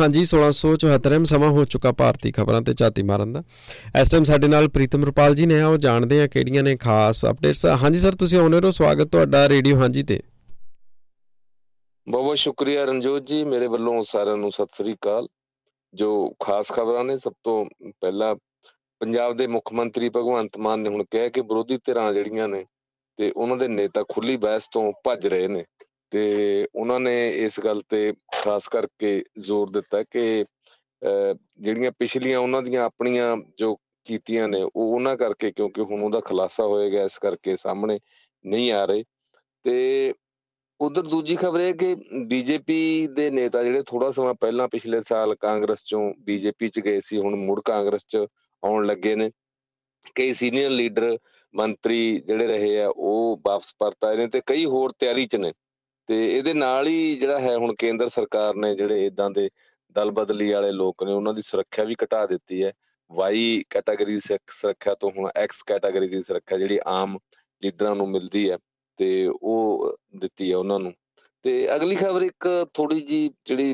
Radio ਹਾਂਜੀ 1674 ਸਮਾਂ ਹੋ ਚੁੱਕਾ ਭਾਰਤੀ ਖਬਰਾਂ ਤੇ ਝਾਤੀ ਮਾਰਨ ਦਾ। ਇਸ ਟਾਈਮ ਸਾਡੇ ਨਾਲ ਪ੍ਰੀਤਮ ਰੁਪਾਲ ਜੀ ਨੇ ਆ, ਉਹ ਜਾਣਦੇ ਆ ਕਿਹੜੀਆਂ ਨੇ ਖਾਸ ਅਪਡੇਟਸ ਹਾਂਜੀ ਸਰ ਤੁਸੀਂ ਆਉਣੇ ਰਹੋ, ਸਵਾਗਤ ਤੁਹਾਡਾ ਰੇਡੀਓ ਹਾਂਜੀ ਤੇ। ਬਹੁਤ ਬਹੁਤ ਸ਼ੁਕਰੀਆ ਰਣਜੋਤ ਜੀ, ਮੇਰੇ ਵੱਲੋਂ ਸਾਰਿਆਂ ਨੂੰ ਸਤਿ ਸ੍ਰੀ ਅਕਾਲ। ਜੋ ਖਾਸ ਖਬਰਾਂ ਨੇ, ਸਭ ਤੋਂ ਪਹਿਲਾਂ ਪੰਜਾਬ ਦੇ ਮੁੱਖ ਮੰਤਰੀ ਭਗਵੰਤ ਮਾਨ ਨੇ ਹੁਣ ਕਿਹਾ ਕਿ ਵਿਰੋਧੀ ਧਿਰਾਂ ਜਿਹੜੀਆਂ ਨੇ ਤੇ ਉਹਨਾਂ ਦੇ ਨੇਤਾ ਖੁੱਲੀ ਬਹਿਸ ਤੋਂ ਭੱਜ ਰਹੇ ਨੇ। ਤੇ ਉਹਨਾਂ ਨੇ ਇਸ ਗੱਲ ਤੇ ਖਾਸ ਕਰਕੇ ਜ਼ੋਰ ਦਿੱਤਾ ਕਿ ਜਿਹੜੀਆਂ ਪਿਛਲੀਆਂ ਉਹਨਾਂ ਦੀਆਂ ਆਪਣੀਆਂ ਜੋ ਕੀਤੀਆਂ ਨੇ, ਉਹ ਉਹਨਾਂ ਕਰਕੇ ਕਿਉਂਕਿ ਹੁਣ ਉਹਦਾ ਖੁਲਾਸਾ ਹੋਏਗਾ, ਇਸ ਕਰਕੇ ਸਾਹਮਣੇ ਨਹੀਂ ਆ ਰਹੇ। ਤੇ ਉਧਰ ਦੂਜੀ ਖਬਰ ਇਹ ਕਿ ਬੀਜੇਪੀ ਦੇ ਨੇਤਾ ਜਿਹੜੇ ਥੋੜਾ ਸਮਾਂ ਪਹਿਲਾਂ ਪਿਛਲੇ ਸਾਲ ਕਾਂਗਰਸ ਚੋਂ ਬੀਜੇਪੀ ਚ ਗਏ ਸੀ, ਹੁਣ ਮੁੜ ਕਾਂਗਰਸ ਚ ਆਉਣ ਲੱਗੇ ਨੇ। ਕਈ ਸੀਨੀਅਰ ਲੀਡਰ, ਮੰਤਰੀ ਜਿਹੜੇ ਰਹੇ ਆ, ਉਹ ਵਾਪਸ ਪਰਤ ਆਏ ਨੇ ਤੇ ਕਈ ਹੋਰ ਤਿਆਰੀ ਚ ਨੇ। ਤੇ ਇਹਦੇ ਨਾਲ ਹੀ ਜਿਹੜਾ ਹੈ ਹੁਣ ਕੇਂਦਰ ਸਰਕਾਰ ਨੇ ਜਿਹੜੇ ਇਦਾਂ ਦੇ ਦਲ ਬਦਲੀ ਵਾਲੇ ਲੋਕ ਨੇ, ਉਹਨਾਂ ਦੀ ਸੁਰੱਖਿਆ ਵੀ ਘਟਾ ਦਿੱਤੀ ਹੈ। ਵਾਈ ਕੈਟਾਗਰੀ ਦੀ ਸੁਰੱਖਿਆ ਤੋਂ ਹੁਣ ਐਕਸ ਕੈਟਾਗਰੀ ਦੀ ਸੁਰੱਖਿਆ ਜਿਹੜੀ ਆਮ ਲੀਡਰਾਂ ਨੂੰ ਮਿਲਦੀ ਹੈ ਤੇ ਉਹ ਦਿੱਤੀ ਹੈ ਉਹਨਾਂ ਨੂੰ। ਤੇ ਅਗਲੀ ਖਬਰ ਇੱਕ ਥੋੜੀ ਜੀ ਜਿਹੜੀ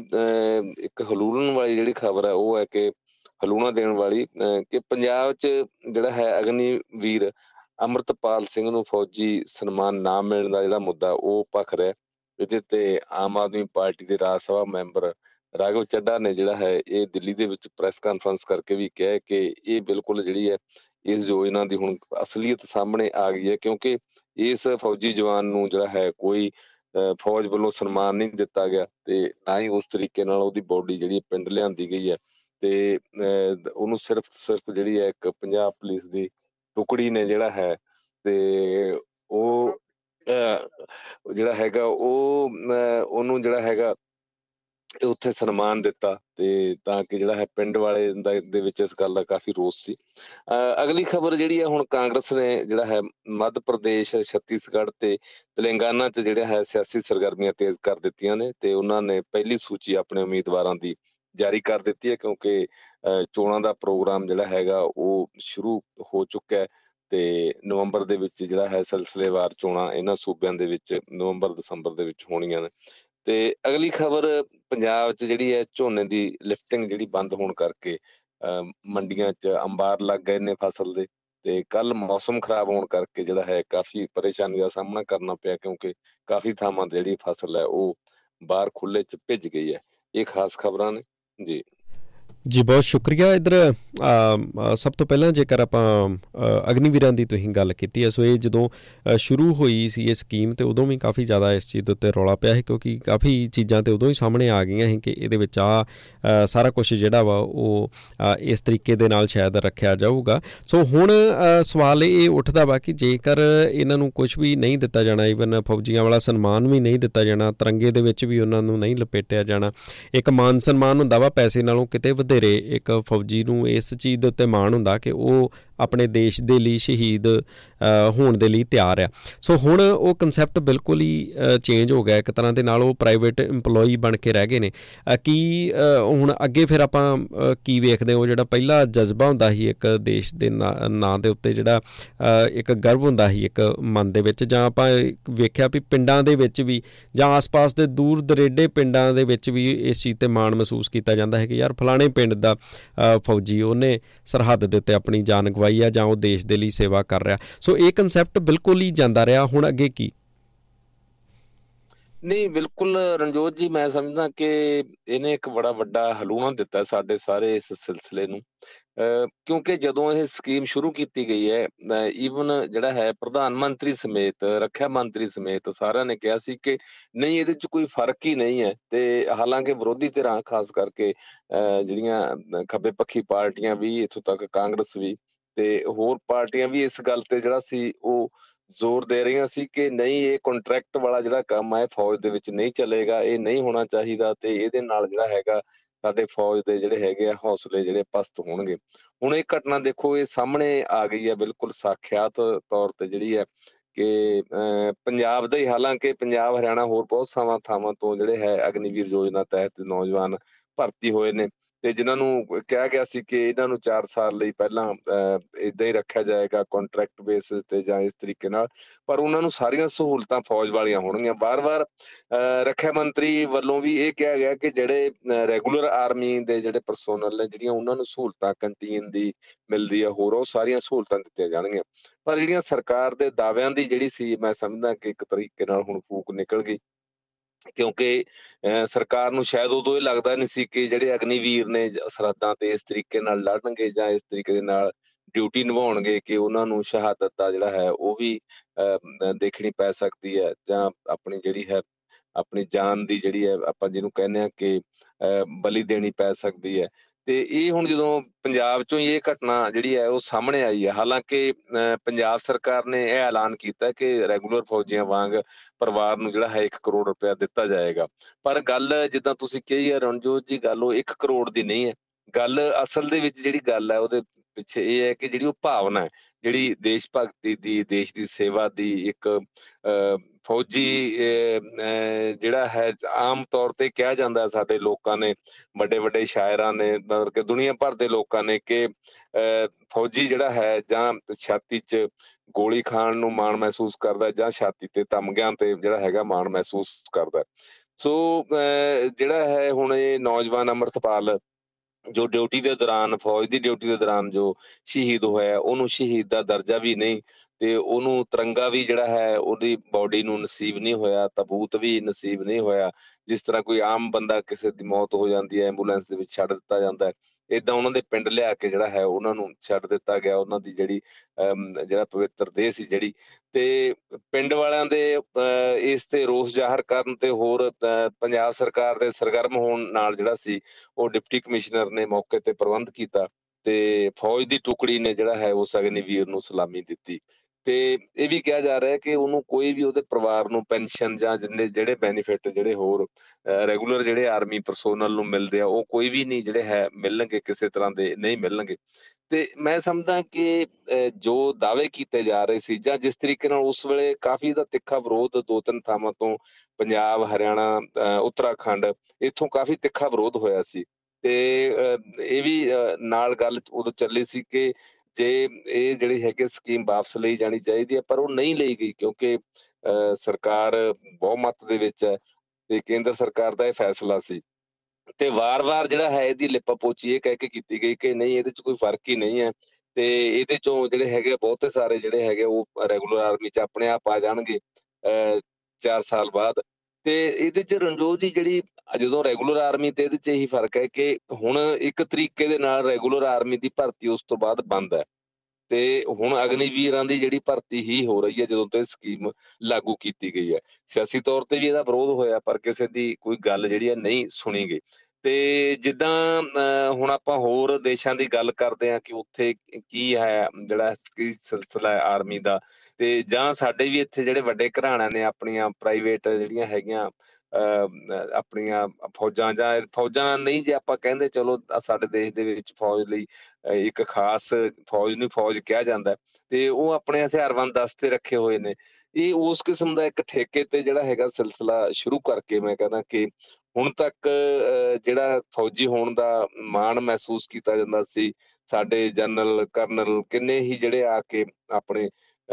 ਇੱਕ ਹਲੂਲਣ ਵਾਲੀ ਜਿਹੜੀ ਖਬਰ ਹੈ, ਉਹ ਹੈ ਕਿ ਹਲੂਣਾ ਦੇਣ ਵਾਲੀ ਕਿ ਪੰਜਾਬ 'ਚ ਜਿਹੜਾ ਹੈ ਅਗਨੀ ਵੀਰ ਅਮਰਤਪਾਲ ਸਿੰਘ ਨੂੰ ਫੌਜੀ ਸਨਮਾਨ ਨਾ ਮਿਲਣ ਦਾ ਜਿਹੜਾ ਮੁੱਦਾ, ਉਹ ਪਖ ਰਿਹਾ ਇਹਦੇ ਤੇ ਆਮ ਆਦਮੀ ਪਾਰਟੀ ਦੇ ਰਾਜ ਸਭਾ ਮੈਂਬਰ ਰਾਘਵ ਚੱਡਾ ਨੇ ਜਿਹੜਾ ਹੈ, ਇਹ ਦਿੱਲੀ ਦੇ ਵਿੱਚ ਪ੍ਰੈਸ ਕਾਨਫਰੰਸ ਕਰਕੇ ਵੀ ਕਿਹਾ ਕਿ ਇਹ ਬਿਲਕੁਲ ਜਿਹੜੀ ਹੈ, ਇਸ ਯੋਜਨਾ ਦੀ ਹੁਣ ਅਸਲੀਅਤ ਸਾਹਮਣੇ ਆ ਗਈ ਹੈ ਕਿਉਂਕਿ ਇਸ ਫੌਜੀ ਜਵਾਨ ਨੂੰ ਜਿਹੜਾ ਹੈ ਕੋਈ ਫੌਜ ਵੱਲੋਂ ਸਨਮਾਨ ਨਹੀਂ ਦਿੱਤਾ ਗਿਆ ਤੇ ਨਾ ਹੀ ਉਸ ਤਰੀਕੇ ਨਾਲ ਉਹਦੀ ਬੋਡੀ ਜਿਹੜੀ ਪਿੰਡ ਲਿਆਂਦੀ ਗਈ ਹੈ ਤੇ ਉਹਨੂੰ ਸਿਰਫ ਸਿਰਫ ਜਿਹੜੀ ਹੈ ਇੱਕ ਪੰਜਾਬ ਪੁਲਿਸ ਦੀ ਟੁਕੜੀ ਨੇ ਜਿਹੜਾ ਹੈ ਤੇ ਉਹ ਜਿਹੜਾ ਹੈਗਾ ਉਹ ਉਹਨੂੰ ਜਿਹੜਾ ਹੈਗਾ ਉੱਥੇ ਸਨਮਾਨ ਦਿੱਤਾ ਤੇ ਤਾਂ ਕਿ ਜਿਹੜਾ ਹੈ ਪਿੰਡ ਵਾਲੇ ਦੇ ਵਿੱਚ ਇਸ ਗੱਲ ਦਾ ਕਾਫੀ ਰੋਸ ਸੀ। ਅਗਲੀ ਖਬਰ ਜਿਹੜੀ ਹੈ ਹੁਣ ਕਾਂਗਰਸ ਨੇ ਜਿਹੜਾ ਹੈ ਮੱਧ ਪ੍ਰਦੇਸ਼, ਛੱਤੀਸਗੜ੍ਹ ਤੇ ਤੇਲੰਗਾਨਾ 'ਚ ਜਿਹੜਾ ਹੈ ਸਿਆਸੀ ਸਰਗਰਮੀਆਂ ਤੇਜ਼ ਕਰ ਦਿੱਤੀਆਂ ਨੇ ਤੇ ਉਹਨਾਂ ਨੇ ਪਹਿਲੀ ਸੂਚੀ ਆਪਣੇ ਉਮੀਦਵਾਰਾਂ ਦੀ ਜਾਰੀ ਕਰ ਦਿੱਤੀ ਹੈ ਕਿਉਂਕਿ ਚੋਣਾਂ ਦਾ ਪ੍ਰੋਗਰਾਮ ਜਿਹੜਾ ਹੈਗਾ ਉਹ ਸ਼ੁਰੂ ਹੋ ਚੁੱਕਾ ਹੈ। ਤੇ ਨਵੰਬਰ ਦੇ ਵਿੱਚ ਜਿਹੜਾ ਹੈ ਸਿਲਸਿਲੇਵਾਰ ਚੋਣਾਂ ਇਹਨਾਂ ਸੂਬਿਆਂ ਦੇ ਵਿੱਚ ਨਵੰਬਰ, ਦਸੰਬਰ ਦੇ ਵਿੱਚ ਹੋਣੀਆਂ ਨੇ। ਤੇ ਅਗਲੀ ਖਬਰ ਪੰਜਾਬ 'ਚ ਜਿਹੜੀ ਹੈ ਝੋਨੇ ਦੀ ਲਿਫਟਿੰਗ ਜਿਹੜੀ ਬੰਦ ਹੋਣ ਕਰਕੇ ਮੰਡੀਆਂ 'ਚ ਅੰਬਾਰ ਲੱਗ ਗਏ ਨੇ ਫਸਲ ਦੇ ਤੇ ਕੱਲ ਮੌਸਮ ਖਰਾਬ ਹੋਣ ਕਰਕੇ ਜਿਹੜਾ ਹੈ ਕਾਫੀ ਪਰੇਸ਼ਾਨੀ ਦਾ ਸਾਹਮਣਾ ਕਰਨਾ ਪਿਆ ਕਿਉਂਕਿ ਕਾਫੀ ਥਾਵਾਂ ਤੇ ਜਿਹੜੀ ਫਸਲ ਹੈ ਉਹ ਬਾਹਰ ਖੁੱਲੇ 'ਚ ਭਿੱਜ ਗਈ ਹੈ। ਇਹ ਖਾਸ ਖਬਰਾਂ ਨੇ। ਜੀ। ਜੀ, ਬਹੁਤ ਸ਼ੁਕਰੀਆ ਇਧਰ ਸਭ ਤੋਂ ਪਹਿਲਾਂ ਜੇਕਰ ਆਪਾਂ ਅਗਨੀਵੀਰਾਂ ਦੀ ਤੁਸੀਂ ਗੱਲ ਕੀਤੀ ਹੈ, ਸੋ ਇਹ ਜਦੋਂ ਸ਼ੁਰੂ ਹੋਈ ਸੀ ਇਹ ਸਕੀਮ ਤੇ ਉਦੋਂ ਵੀ ਕਾਫੀ ਜ਼ਿਆਦਾ ਇਸ ਚੀਜ਼ ਦੇ ਉੱਤੇ ਰੌਲਾ ਪਿਆ ਹੈ ਕਿਉਂਕਿ ਕਾਫੀ ਚੀਜ਼ਾਂ ਤੇ ਉਦੋਂ ਹੀ ਸਾਹਮਣੇ ਆ ਗਈਆਂ ਹੈ ਕਿ ਇਹਦੇ ਵਿੱਚ ਆ ਸਾਰਾ ਕੁਝ ਜਿਹੜਾ ਵਾ ਉਹ ਇਸ ਤਰੀਕੇ ਦੇ ਨਾਲ ਸ਼ਾਇਦ ਰੱਖਿਆ ਜਾਊਗਾ। ਸੋ ਹੁਣ ਸਵਾਲ ਇਹ ਉੱਠਦਾ ਵਾ ਕਿ ਜੇਕਰ ਇਹਨਾਂ ਨੂੰ ਕੁਝ ਵੀ ਨਹੀਂ ਦਿੱਤਾ ਜਾਣਾ ਇਵਨ ਫੌਜੀਆਂ ਵਾਲਾ ਸਨਮਾਨ ਵੀ ਨਹੀਂ ਦਿੱਤਾ ਜਾਣਾ, ਤਿਰੰਗੇ ਦੇ ਵਿੱਚ ਵੀ ਉਹਨਾਂ ਨੂੰ ਨਹੀਂ ਲਪੇਟਿਆ ਜਾਣਾ, ਇੱਕ ਮਾਨ ਸਨਮਾਨ ਹੁੰਦਾ ਵਾ ਪੈਸੇ ਨਾਲੋਂ ਕਿਤੇ ਵਧੇਰੇ ਇੱਕ ਫੌਜੀ ਨੂੰ ਇਸ ਚੀਜ਼ ਦੇ ਉੱਤੇ ਮਾਣ ਹੁੰਦਾ ਕਿ ਉਹ ਆਪਣੇ ਦੇਸ਼ ਦੇ ਲਈ ਸ਼ਹੀਦ ਹੋਣ ਦੇ ਲਈ ਤਿਆਰ ਆ। ਸੋ ਹੁਣ ਉਹ ਕਨਸੈਪਟ ਬਿਲਕੁਲ ਹੀ ਚੇਂਜ ਹੋ ਗਿਆ। ਇੱਕ ਤਰ੍ਹਾਂ ਦੇ ਨਾਲ ਉਹ ਪ੍ਰਾਈਵੇਟ EMPLOYE ਬਣ ਕੇ ਰਹਿ ਗਏ ਨੇ। ਕੀ ਹੁਣ ਅੱਗੇ ਫਿਰ ਆਪਾਂ ਕੀ ਵੇਖਦੇ ਹਾਂ? ਉਹ ਜਿਹੜਾ ਪਹਿਲਾ ਜਜ਼ਬਾ ਹੁੰਦਾ ਸੀ ਇੱਕ ਦੇਸ਼ ਦੇ ਨਾਂ ਦੇ ਉੱਤੇ ਜਿਹੜਾ ਇੱਕ ਗਰਵ ਹੁੰਦਾ ਸੀ ਇੱਕ ਮਨ ਦੇ ਵਿੱਚ। ਜਾਂ ਆਪਾਂ ਵੇਖਿਆ ਵੀ ਪਿੰਡਾਂ ਦੇ ਵਿੱਚ ਵੀ ਜਾਂ ਆਸ-ਪਾਸ ਦੇ ਦੂਰ ਦਰੇਡੇ ਪਿੰਡਾਂ ਦੇ ਵਿੱਚ ਵੀ ਇਸ ਚੀਜ਼ ਤੇ ਮਾਣ ਮਹਿਸੂਸ ਕੀਤਾ ਜਾਂਦਾ ਹੈ ਕਿ ਯਾਰ ਫਲਾਣੇ ਪਿੰਡ ਦਾ ਫੌਜੀ ਉਹਨੇ ਸਰਹੱਦ ਦੇ ਉੱਤੇ ਆਪਣੀ ਜਾਨ ਗਵਾਈ ਆ ਜਾਂ ਉਹ ਦੇਸ਼ ਦੇ ਲਈ ਸੇਵਾ ਕਰ ਰਿਹਾ। ਸੋ ਇਹ ਕਨਸੈਪਟ ਬਿਲਕੁਲ ਹੀ ਜਾਂਦਾ ਰਿਹਾ। ਹੁਣ ਅੱਗੇ ਕੀ? ਨਹੀਂ, ਬਿਲਕੁਲ ਰਣਜੋਤ ਜੀ, ਮੈਂ ਸਮਝਦਾ ਕਿ ਇਹਨੇ ਇੱਕ ਬੜਾ ਵੱਡਾ ਹਲੂਣਾ ਦਿੱਤਾ ਸਾਡੇ ਸਾਰੇ ਇਸ ਸਿਲਸਿਲੇ ਨੂੰ। ਕਿਉਂਕਿ ਜਦੋਂ ਇਹ ਸਕੀਮ ਸ਼ੁਰੂ ਕੀਤੀ ਗਈ ਹੈ ਈਵਨ ਜਿਹੜਾ ਹੈ ਪ੍ਰਧਾਨ ਮੰਤਰੀ ਸਮੇਤ, ਰੱਖਿਆ ਮੰਤਰੀ ਸਮੇਤ ਸਾਰਿਆਂ ਨੇ ਕਿਹਾ ਸੀ ਕਿ ਨਹੀਂ, ਇਹਦੇ ਵਿੱਚ ਕੋਈ ਫ਼ਰਕ ਹੀ ਨਹੀਂ ਹੈ। ਤੇ ਹਾਲਾਂਕਿ ਵਿਰੋਧੀ ਧਿਰਾਂ, ਖਾਸ ਕਰਕੇ ਜਿਹੜੀਆਂ ਖੱਬੇ ਪੱਖੀ ਪਾਰਟੀਆਂ ਵੀ, ਇਥੋਂ ਤੱਕ ਕਾਂਗਰਸ ਵੀ ਤੇ ਹੋਰ ਪਾਰਟੀਆਂ ਵੀ ਇਸ ਗੱਲ ਤੇ ਜਿਹੜਾ ਸੀ, ਉਹ ਜ਼ੋਰ ਦੇ ਰਹੀਆਂ ਸੀ ਕਿ ਨਹੀਂ, ਇਹ ਕੰਟਰੈਕਟ ਵਾਲਾ ਜਿਹੜਾ ਕੰਮ ਹੈ ਫੌਜ ਦੇ ਵਿੱਚ ਨਹੀਂ ਚੱਲੇਗਾ, ਇਹ ਨਹੀਂ ਹੋਣਾ ਚਾਹੀਦਾ ਤੇ ਇਹਦੇ ਨਾਲ ਜਿਹੜਾ ਹੈਗਾ ਸਾਡੇ ਫੌਜ ਦੇ ਜਿਹੜੇ ਹੈਗੇ ਆ, ਹੌਸਲੇ ਜਿਹੜੇ ਪਸਤ ਹੋਣਗੇ। ਹੁਣ ਇਹ ਘਟਨਾ ਦੇਖੋ, ਇਹ ਸਾਹਮਣੇ ਆ ਗਈ ਹੈ ਬਿਲਕੁਲ ਸਾਖਿਆਤ ਤੌਰ ਤੇ ਜਿਹੜੀ ਹੈ ਕਿ ਪੰਜਾਬ ਦਾ ਹੀ, ਹਾਲਾਂਕਿ ਪੰਜਾਬ, ਹਰਿਆਣਾ ਹੋਰ ਬਹੁਤ ਸਾਵਾਂ ਥਾਵਾਂ ਤੋਂ ਜਿਹੜੇ ਹੈ, ਅਗਨੀਵੀਰ ਯੋਜਨਾ ਤਹਿਤ ਨੌਜਵਾਨ ਭਰਤੀ ਹੋਏ ਨੇ। ਤੇ ਜਿਨ੍ਹਾਂ ਨੂੰ ਕਿਹਾ ਗਿਆ ਸੀ ਕਿ ਇਹਨਾਂ ਨੂੰ 4 ਸਾਲ ਲਈ ਪਹਿਲਾਂ ਇਦਾਂ ਹੀ ਰੱਖਿਆ ਜਾਏਗਾ ਕੰਟਰੈਕਟ ਬੇਸਿਸ ਤੇ ਜਾਂ ਇਸ ਤਰੀਕੇ ਨਾਲ, ਪਰ ਉਹਨਾਂ ਨੂੰ ਸਾਰੀਆਂ ਸਹੂਲਤਾਂ ਫੌਜ ਵਾਲੀਆਂ ਹੋਣਗੀਆਂ। ਬਾਰ-ਬਾਰ ਰੱਖਿਆ ਮੰਤਰੀ ਵੱਲੋਂ ਵੀ ਇਹ ਕਿਹਾ ਗਿਆ ਕਿ ਜਿਹੜੇ ਰੈਗੂਲਰ ਆਰਮੀ ਦੇ ਜਿਹੜੇ ਪਰਸੋਨਲ ਨੇ, ਜਿਹੜੀਆਂ ਉਹਨਾਂ ਨੂੰ ਸਹੂਲਤਾਂ ਕੰਟੀਨ ਦੀ ਮਿਲਦੀ ਆ, ਹੋਰ ਉਹ ਸਾਰੀਆਂ ਸਹੂਲਤਾਂ ਦਿੱਤੀਆਂ ਜਾਣਗੀਆਂ। ਪਰ ਜਿਹੜੀਆਂ ਸਰਕਾਰ ਦੇ ਦਾਅਵਿਆਂ ਦੀ ਜਿਹੜੀ ਸੀ, ਮੈਂ ਸਮਝਦਾ ਕਿ ਇੱਕ ਤਰੀਕੇ ਨਾਲ ਹੁਣ ਫੂਕ ਨਿਕਲ ਗਈ। ਕਿਉਂਕਿ ਸਰਕਾਰ ਨੂੰ ਸ਼ਾਇਦ ਉਦੋਂ ਇਹ ਲੱਗਦਾ ਨਹੀਂ ਸੀ ਕਿ ਜਿਹੜੇ ਅਗਨੀਵੀਰ ਨੇ ਸਰਹੱਦਾਂ ਤੇ ਇਸ ਤਰੀਕੇ ਨਾਲ ਲੜਨਗੇ ਜਾਂ ਇਸ ਤਰੀਕੇ ਦੇ ਨਾਲ ਡਿਊਟੀ ਨਿਭਾਉਣਗੇ ਕਿ ਉਹਨਾਂ ਨੂੰ ਸ਼ਹਾਦਤ ਦਾ ਜਿਹੜਾ ਹੈ ਉਹ ਵੀ ਦੇਖਣੀ ਪੈ ਸਕਦੀ ਹੈ ਜਾਂ ਆਪਣੀ ਜਿਹੜੀ ਹੈ, ਆਪਣੀ ਜਾਨ ਦੀ ਜਿਹੜੀ ਹੈ ਆਪਾਂ ਜਿਹਨੂੰ ਕਹਿੰਦੇ ਆ ਕਿ ਬਲੀ ਦੇਣੀ ਪੈ ਸਕਦੀ ਹੈ। ਤੇ ਇਹ ਹੁਣ ਜਦੋਂ ਪੰਜਾਬ ਚੋਂ ਇਹ ਘਟਨਾ ਜਿਹੜੀ ਹੈ ਉਹ ਸਾਹਮਣੇ ਆਈ ਹੈ, ਹਾਲਾਂਕਿ ਪੰਜਾਬ ਸਰਕਾਰ ਨੇ ਇਹ ਐਲਾਨ ਕੀਤਾ ਕਿ ਰੈਗੂਲਰ ਫੌਜੀਆਂ ਵਾਂਗ ਪਰਿਵਾਰ ਨੂੰ ਜਿਹੜਾ ਹੈ 1 ਕਰੋੜ ਰੁਪਏ ਦਿੱਤਾ ਜਾਏਗਾ। ਪਰ ਗੱਲ ਜਿੱਦਾਂ ਤੁਸੀਂ ਕਹੀ ਹੈ, ਰਣਜੋਤ ਜੀ, ਗੱਲ ਉਹ 1 ਕਰੋੜ ਦੀ ਨਹੀਂ ਹੈ। ਗੱਲ ਅਸਲ ਦੇ ਵਿੱਚ ਜਿਹੜੀ ਗੱਲ ਹੈ, ਉਹਦੇ ਪਿੱਛੇ ਇਹ ਹੈ ਕਿ ਜਿਹੜੀ ਉਹ ਭਾਵਨਾ ਹੈ, ਜਿਹੜੀ ਦੇਸ਼ ਭਗਤੀ ਦੀ, ਦੇਸ਼ ਦੀ ਸੇਵਾ ਦੀ ਇੱਕ ਫੌਜੀ ਜਿਹੜਾ ਹੈ, ਆਮ ਤੌਰ ਤੇ ਕਿਹਾ ਜਾਂਦਾ ਸਾਡੇ ਲੋਕਾਂ ਨੇ ਵੱਡੇ ਵੱਡੇ ਸ਼ਾਇਰਾਂ ਨੇ, ਮਤਲਬ ਕਿ ਦੁਨੀਆ ਭਰ ਦੇ ਲੋਕਾਂ ਨੇ ਕਿ ਫੌਜੀ ਜਿਹੜਾ ਹੈ, ਜਾਂ ਛਾਤੀ 'ਚ ਗੋਲੀ ਖਾਣ ਨੂੰ ਮਾਣ ਮਹਿਸੂਸ ਕਰਦਾ, ਜਾਂ ਛਾਤੀ ਤੇ ਤਮਗਿਆਂ ਤੇ ਜਿਹੜਾ ਹੈਗਾ ਮਾਣ ਮਹਿਸੂਸ ਕਰਦਾ। ਸੋ ਜਿਹੜਾ ਹੈ, ਹੁਣ ਇਹ ਨੌਜਵਾਨ ਅਮਰਤਪਾਲ, ਜੋ ਡਿਊਟੀ ਦੇ ਦੌਰਾਨ, ਫੌਜ ਦੀ ਡਿਊਟੀ ਦੇ ਦੌਰਾਨ ਜੋ ਸ਼ਹੀਦ ਹੋਇਆ, ਉਹਨੂੰ ਸ਼ਹੀਦ ਦਾ ਦਰਜਾ ਵੀ ਨਹੀਂ ਤੇ ਉਹਨੂੰ ਤਿਰੰਗਾ ਵੀ ਜਿਹੜਾ ਹੈ, ਉਹਦੀ ਬਾਡੀ ਨੂੰ ਨਸੀਬ ਨਹੀਂ ਹੋਇਆ, ਤਬੂਤ ਵੀ ਨਸੀਬ ਨਹੀਂ ਹੋਇਆ। ਜਿਸ ਤਰ੍ਹਾਂ ਕੋਈ ਆਮ ਬੰਦਾ ਕਿਸੇ ਦੀ ਮੌਤ ਹੋ ਜਾਂਦੀ ਹੈ ਐਂਬੂਲੈਂਸ ਦੇ ਵਿੱਚ ਛੱਡ ਦਿੱਤਾ ਜਾਂਦਾ ਹੈ ਇਦਾਂ ਉਹਨਾਂ ਦੇ ਪਿੰਡ ਲਿਆ ਕੇ ਜਿਹੜਾ ਹੈ, ਉਹਨਾਂ ਨੂੰ ਛੱਡ ਦਿੱਤਾ ਗਿਆ। ਉਹਨਾਂ ਦੀ ਜਿਹੜੀ ਜਿਹੜਾ ਪਵਿੱਤਰ ਦੇਹ ਸੀ ਜਿਹੜੀ। ਤੇ ਪਿੰਡ ਵਾਲਿਆਂ ਦੇ ਇਸ ਤੇ ਰੋਸ ਜ਼ਾਹਰ ਕਰਨ ਤੇ ਹੋਰ ਪੰਜਾਬ ਸਰਕਾਰ ਦੇ ਸਰਗਰਮ ਹੋਣ ਨਾਲ ਜਿਹੜਾ ਸੀ, ਉਹ ਡਿਪਟੀ ਕਮਿਸ਼ਨਰ ਨੇ ਮੌਕੇ ਤੇ ਪ੍ਰਬੰਧ ਕੀਤਾ ਤੇ ਫੌਜ ਦੀ ਟੁਕੜੀ ਨੇ ਜਿਹੜਾ ਹੈ, ਉਸ ਅਗਨੀਵੀਰ ਨੂੰ ਸਲਾਮੀ ਦਿੱਤੀ। ਤੇ ਇਹ ਵੀ ਕਿਹਾ ਜਾ ਰਿਹਾ ਹੈ ਕਿ ਉਹਨੂੰ ਕੋਈ ਵੀ ਉਹਦੇ ਪਰਿਵਾਰ ਨੂੰ ਪੈਨਸ਼ਨ ਜਾਂ ਜਿੰਨੇ, ਜਿਹੜੇ ਬੈਨੀਫਿਟ ਜਿਹੜੇ ਹੋਰ ਰੈਗੂਲਰ ਜਿਹੜੇ ਆਰਮੀ ਪਰਸੋਨਲ ਨੂੰ ਮਿਲਦੇ ਆ, ਉਹ ਕੋਈ ਵੀ ਨਹੀਂ ਜਿਹੜੇ ਹੈ, ਮਿਲਣਗੇ ਕਿਸੇ ਤਰ੍ਹਾਂ ਦੇ, ਨਹੀਂ ਮਿਲਣਗੇ। ਤੇ ਮੈਂ ਸਮਝਦਾ ਕਿ ਜੋ ਦਾਅਵੇ ਕੀਤੇ ਜਾ ਰਹੇ ਸੀ ਜਾਂ ਜਿਸ ਤਰੀਕੇ ਨਾਲ ਉਸ ਵੇਲੇ ਕਾਫੀ ਦਾ ਤਿੱਖਾ ਵਿਰੋਧ ਦੋ ਤਿੰਨ ਥਾਵਾਂ ਤੋਂ ਪੰਜਾਬ, ਹਰਿਆਣਾ ਉੱਤਰਾਖੰਡ ਇੱਥੋਂ ਕਾਫੀ ਤਿੱਖਾ ਵਿਰੋਧ ਹੋਇਆ ਸੀ। ਤੇ ਇਹ ਵੀ ਨਾਲ ਗੱਲ ਉਦੋਂ ਚੱਲੀ ਸੀ ਕਿ ਜੇ ਇਹ ਜਿਹੜੀ ਹੈਗੀ ਸਕੀਮ ਵਾਪਸ ਲਈ ਜਾਣੀ ਚਾਹੀਦੀ ਹੈ, ਪਰ ਉਹ ਨਹੀਂ ਲਈ ਗਈ ਕਿਉਂਕਿ ਸਰਕਾਰ ਬਹੁਮਤ ਦੇ ਵਿੱਚ ਹੈ ਤੇ ਕੇਂਦਰ ਸਰਕਾਰ ਦਾ ਇਹ ਫੈਸਲਾ ਸੀ। ਤੇ ਵਾਰ-ਵਾਰ ਜਿਹੜਾ ਹੈ ਇਹਦੀ ਲਿਪਾ ਪੋਚੀ ਇਹ ਕਹਿ ਕੇ ਕੀਤੀ ਗਈ ਕਿ ਨਹੀਂ, ਇਹਦੇ ਚ ਕੋਈ ਫ਼ਰਕ ਹੀ ਨਹੀਂ ਹੈ ਤੇ ਇਹਦੇ ਚੋਂ ਜਿਹੜੇ ਹੈਗੇ ਬਹੁਤੇ ਸਾਰੇ ਜਿਹੜੇ ਹੈਗੇ ਉਹ ਰੈਗੂਲਰ ਆਰਮੀ ਚ ਆਪਣੇ ਆਪ ਆ ਜਾਣਗੇ 4 ਸਾਲ ਬਾਅਦ। ਤੇ ਇਹਦੇ ਚ ਰਣਜੋਤ ਦੀ ਜਿਹੜੀ ਜਦੋਂ ਰੈਗੂਲਰ ਆਰਮੀ ਤੇ ਇਹਦੇ ਚ ਇਹੀ ਫ਼ਰਕ ਹੈ ਕਿ ਹੁਣ ਇੱਕ ਤਰੀਕੇ ਦੇ ਨਾਲ ਰੈਗੂਲਰ ਆਰਮੀ ਦੀ ਭਰਤੀ ਉਸ ਤੋਂ ਬਾਅਦ ਬੰਦ ਹੈ। ਤੇ ਹੁਣ ਅਗਨੀਵੀਰਾਂ ਦੀ ਜਿਹੜੀ ਭਰਤੀ ਹੀ ਹੋ ਰਹੀ ਹੈ ਜਦੋਂ ਤੇ ਸਕੀਮ ਲਾਗੂ ਕੀਤੀ ਗਈ ਹੈ। ਸਿਆਸੀ ਤੌਰ ਤੇ ਵੀ ਇਹਦਾ ਵਿਰੋਧ ਹੋਇਆ ਪਰ ਕਿਸੇ ਦੀ ਕੋਈ ਗੱਲ ਜਿਹੜੀ ਹੈ ਨਹੀਂ ਸੁਣੀ ਗਈ। ਤੇ ਜਿੱਦਾਂ ਹੁਣ ਆਪਾਂ ਹੋਰ ਦੇਸ਼ਾਂ ਦੀ ਗੱਲ ਕਰਦੇ ਆ ਕਿ ਉੱਥੇ ਕੀ ਹੈ, ਜਿਹੜਾ ਕੀ ਸਿਲਸਿਲਾ ਹੈ ਆਰਮੀ ਦਾ, ਤੇ ਜਾਂ ਸਾਡੇ ਵੀ ਇੱਥੇ ਜਿਹੜੇ ਵੱਡੇ ਘਰਾਣਿਆਂ ਨੇ ਆਪਣੀਆਂ ਪ੍ਰਾਈਵੇਟ ਜਿਹੜੀਆਂ ਹੈਗੀਆਂ ਆਪਣੀਆਂ ਫੌਜਾਂ ਜਾਂ ਫੌਜਾਂ ਨਹੀਂ ਜੇ ਆਪਾਂ ਕਹਿੰਦੇ ਚਲੋ ਸਾਡੇ ਦੇਸ਼ ਦੇ ਵਿੱਚ ਫੌਜ ਲਈ ਇੱਕ ਖਾਸ ਫੌਜ ਨੂੰ ਫੌਜ ਕਿਹਾ ਜਾਂਦਾ ਤੇ ਉਹ ਆਪਣੇ ਹਥਿਆਰਬੰਦ ਦਸਤੇ ਰੱਖੇ ਹੋਏ ਨੇ। ਇਹ ਉਸ ਕਿਸਮ ਦਾ ਇੱਕ ਠੇਕੇ ਤੇ ਜਿਹੜਾ ਹੈਗਾ ਸਿਲਸਿਲਾ ਸ਼ੁਰੂ ਕਰਕੇ ਮੈਂ ਕਹਿੰਦਾ ਕਿ ਹੁਣ ਤੱਕ ਜਿਹੜਾ ਫੌਜੀ ਹੋਣ ਦਾ ਮਾਣ ਮਹਿਸੂਸ ਕੀਤਾ ਜਾਂਦਾ ਸੀ, ਸਾਡੇ ਜਨਰਲ, ਕਰਨਲ ਕਿੰਨੇ ਹੀ ਜਿਹੜੇ ਆ ਕੇ ਆਪਣੇ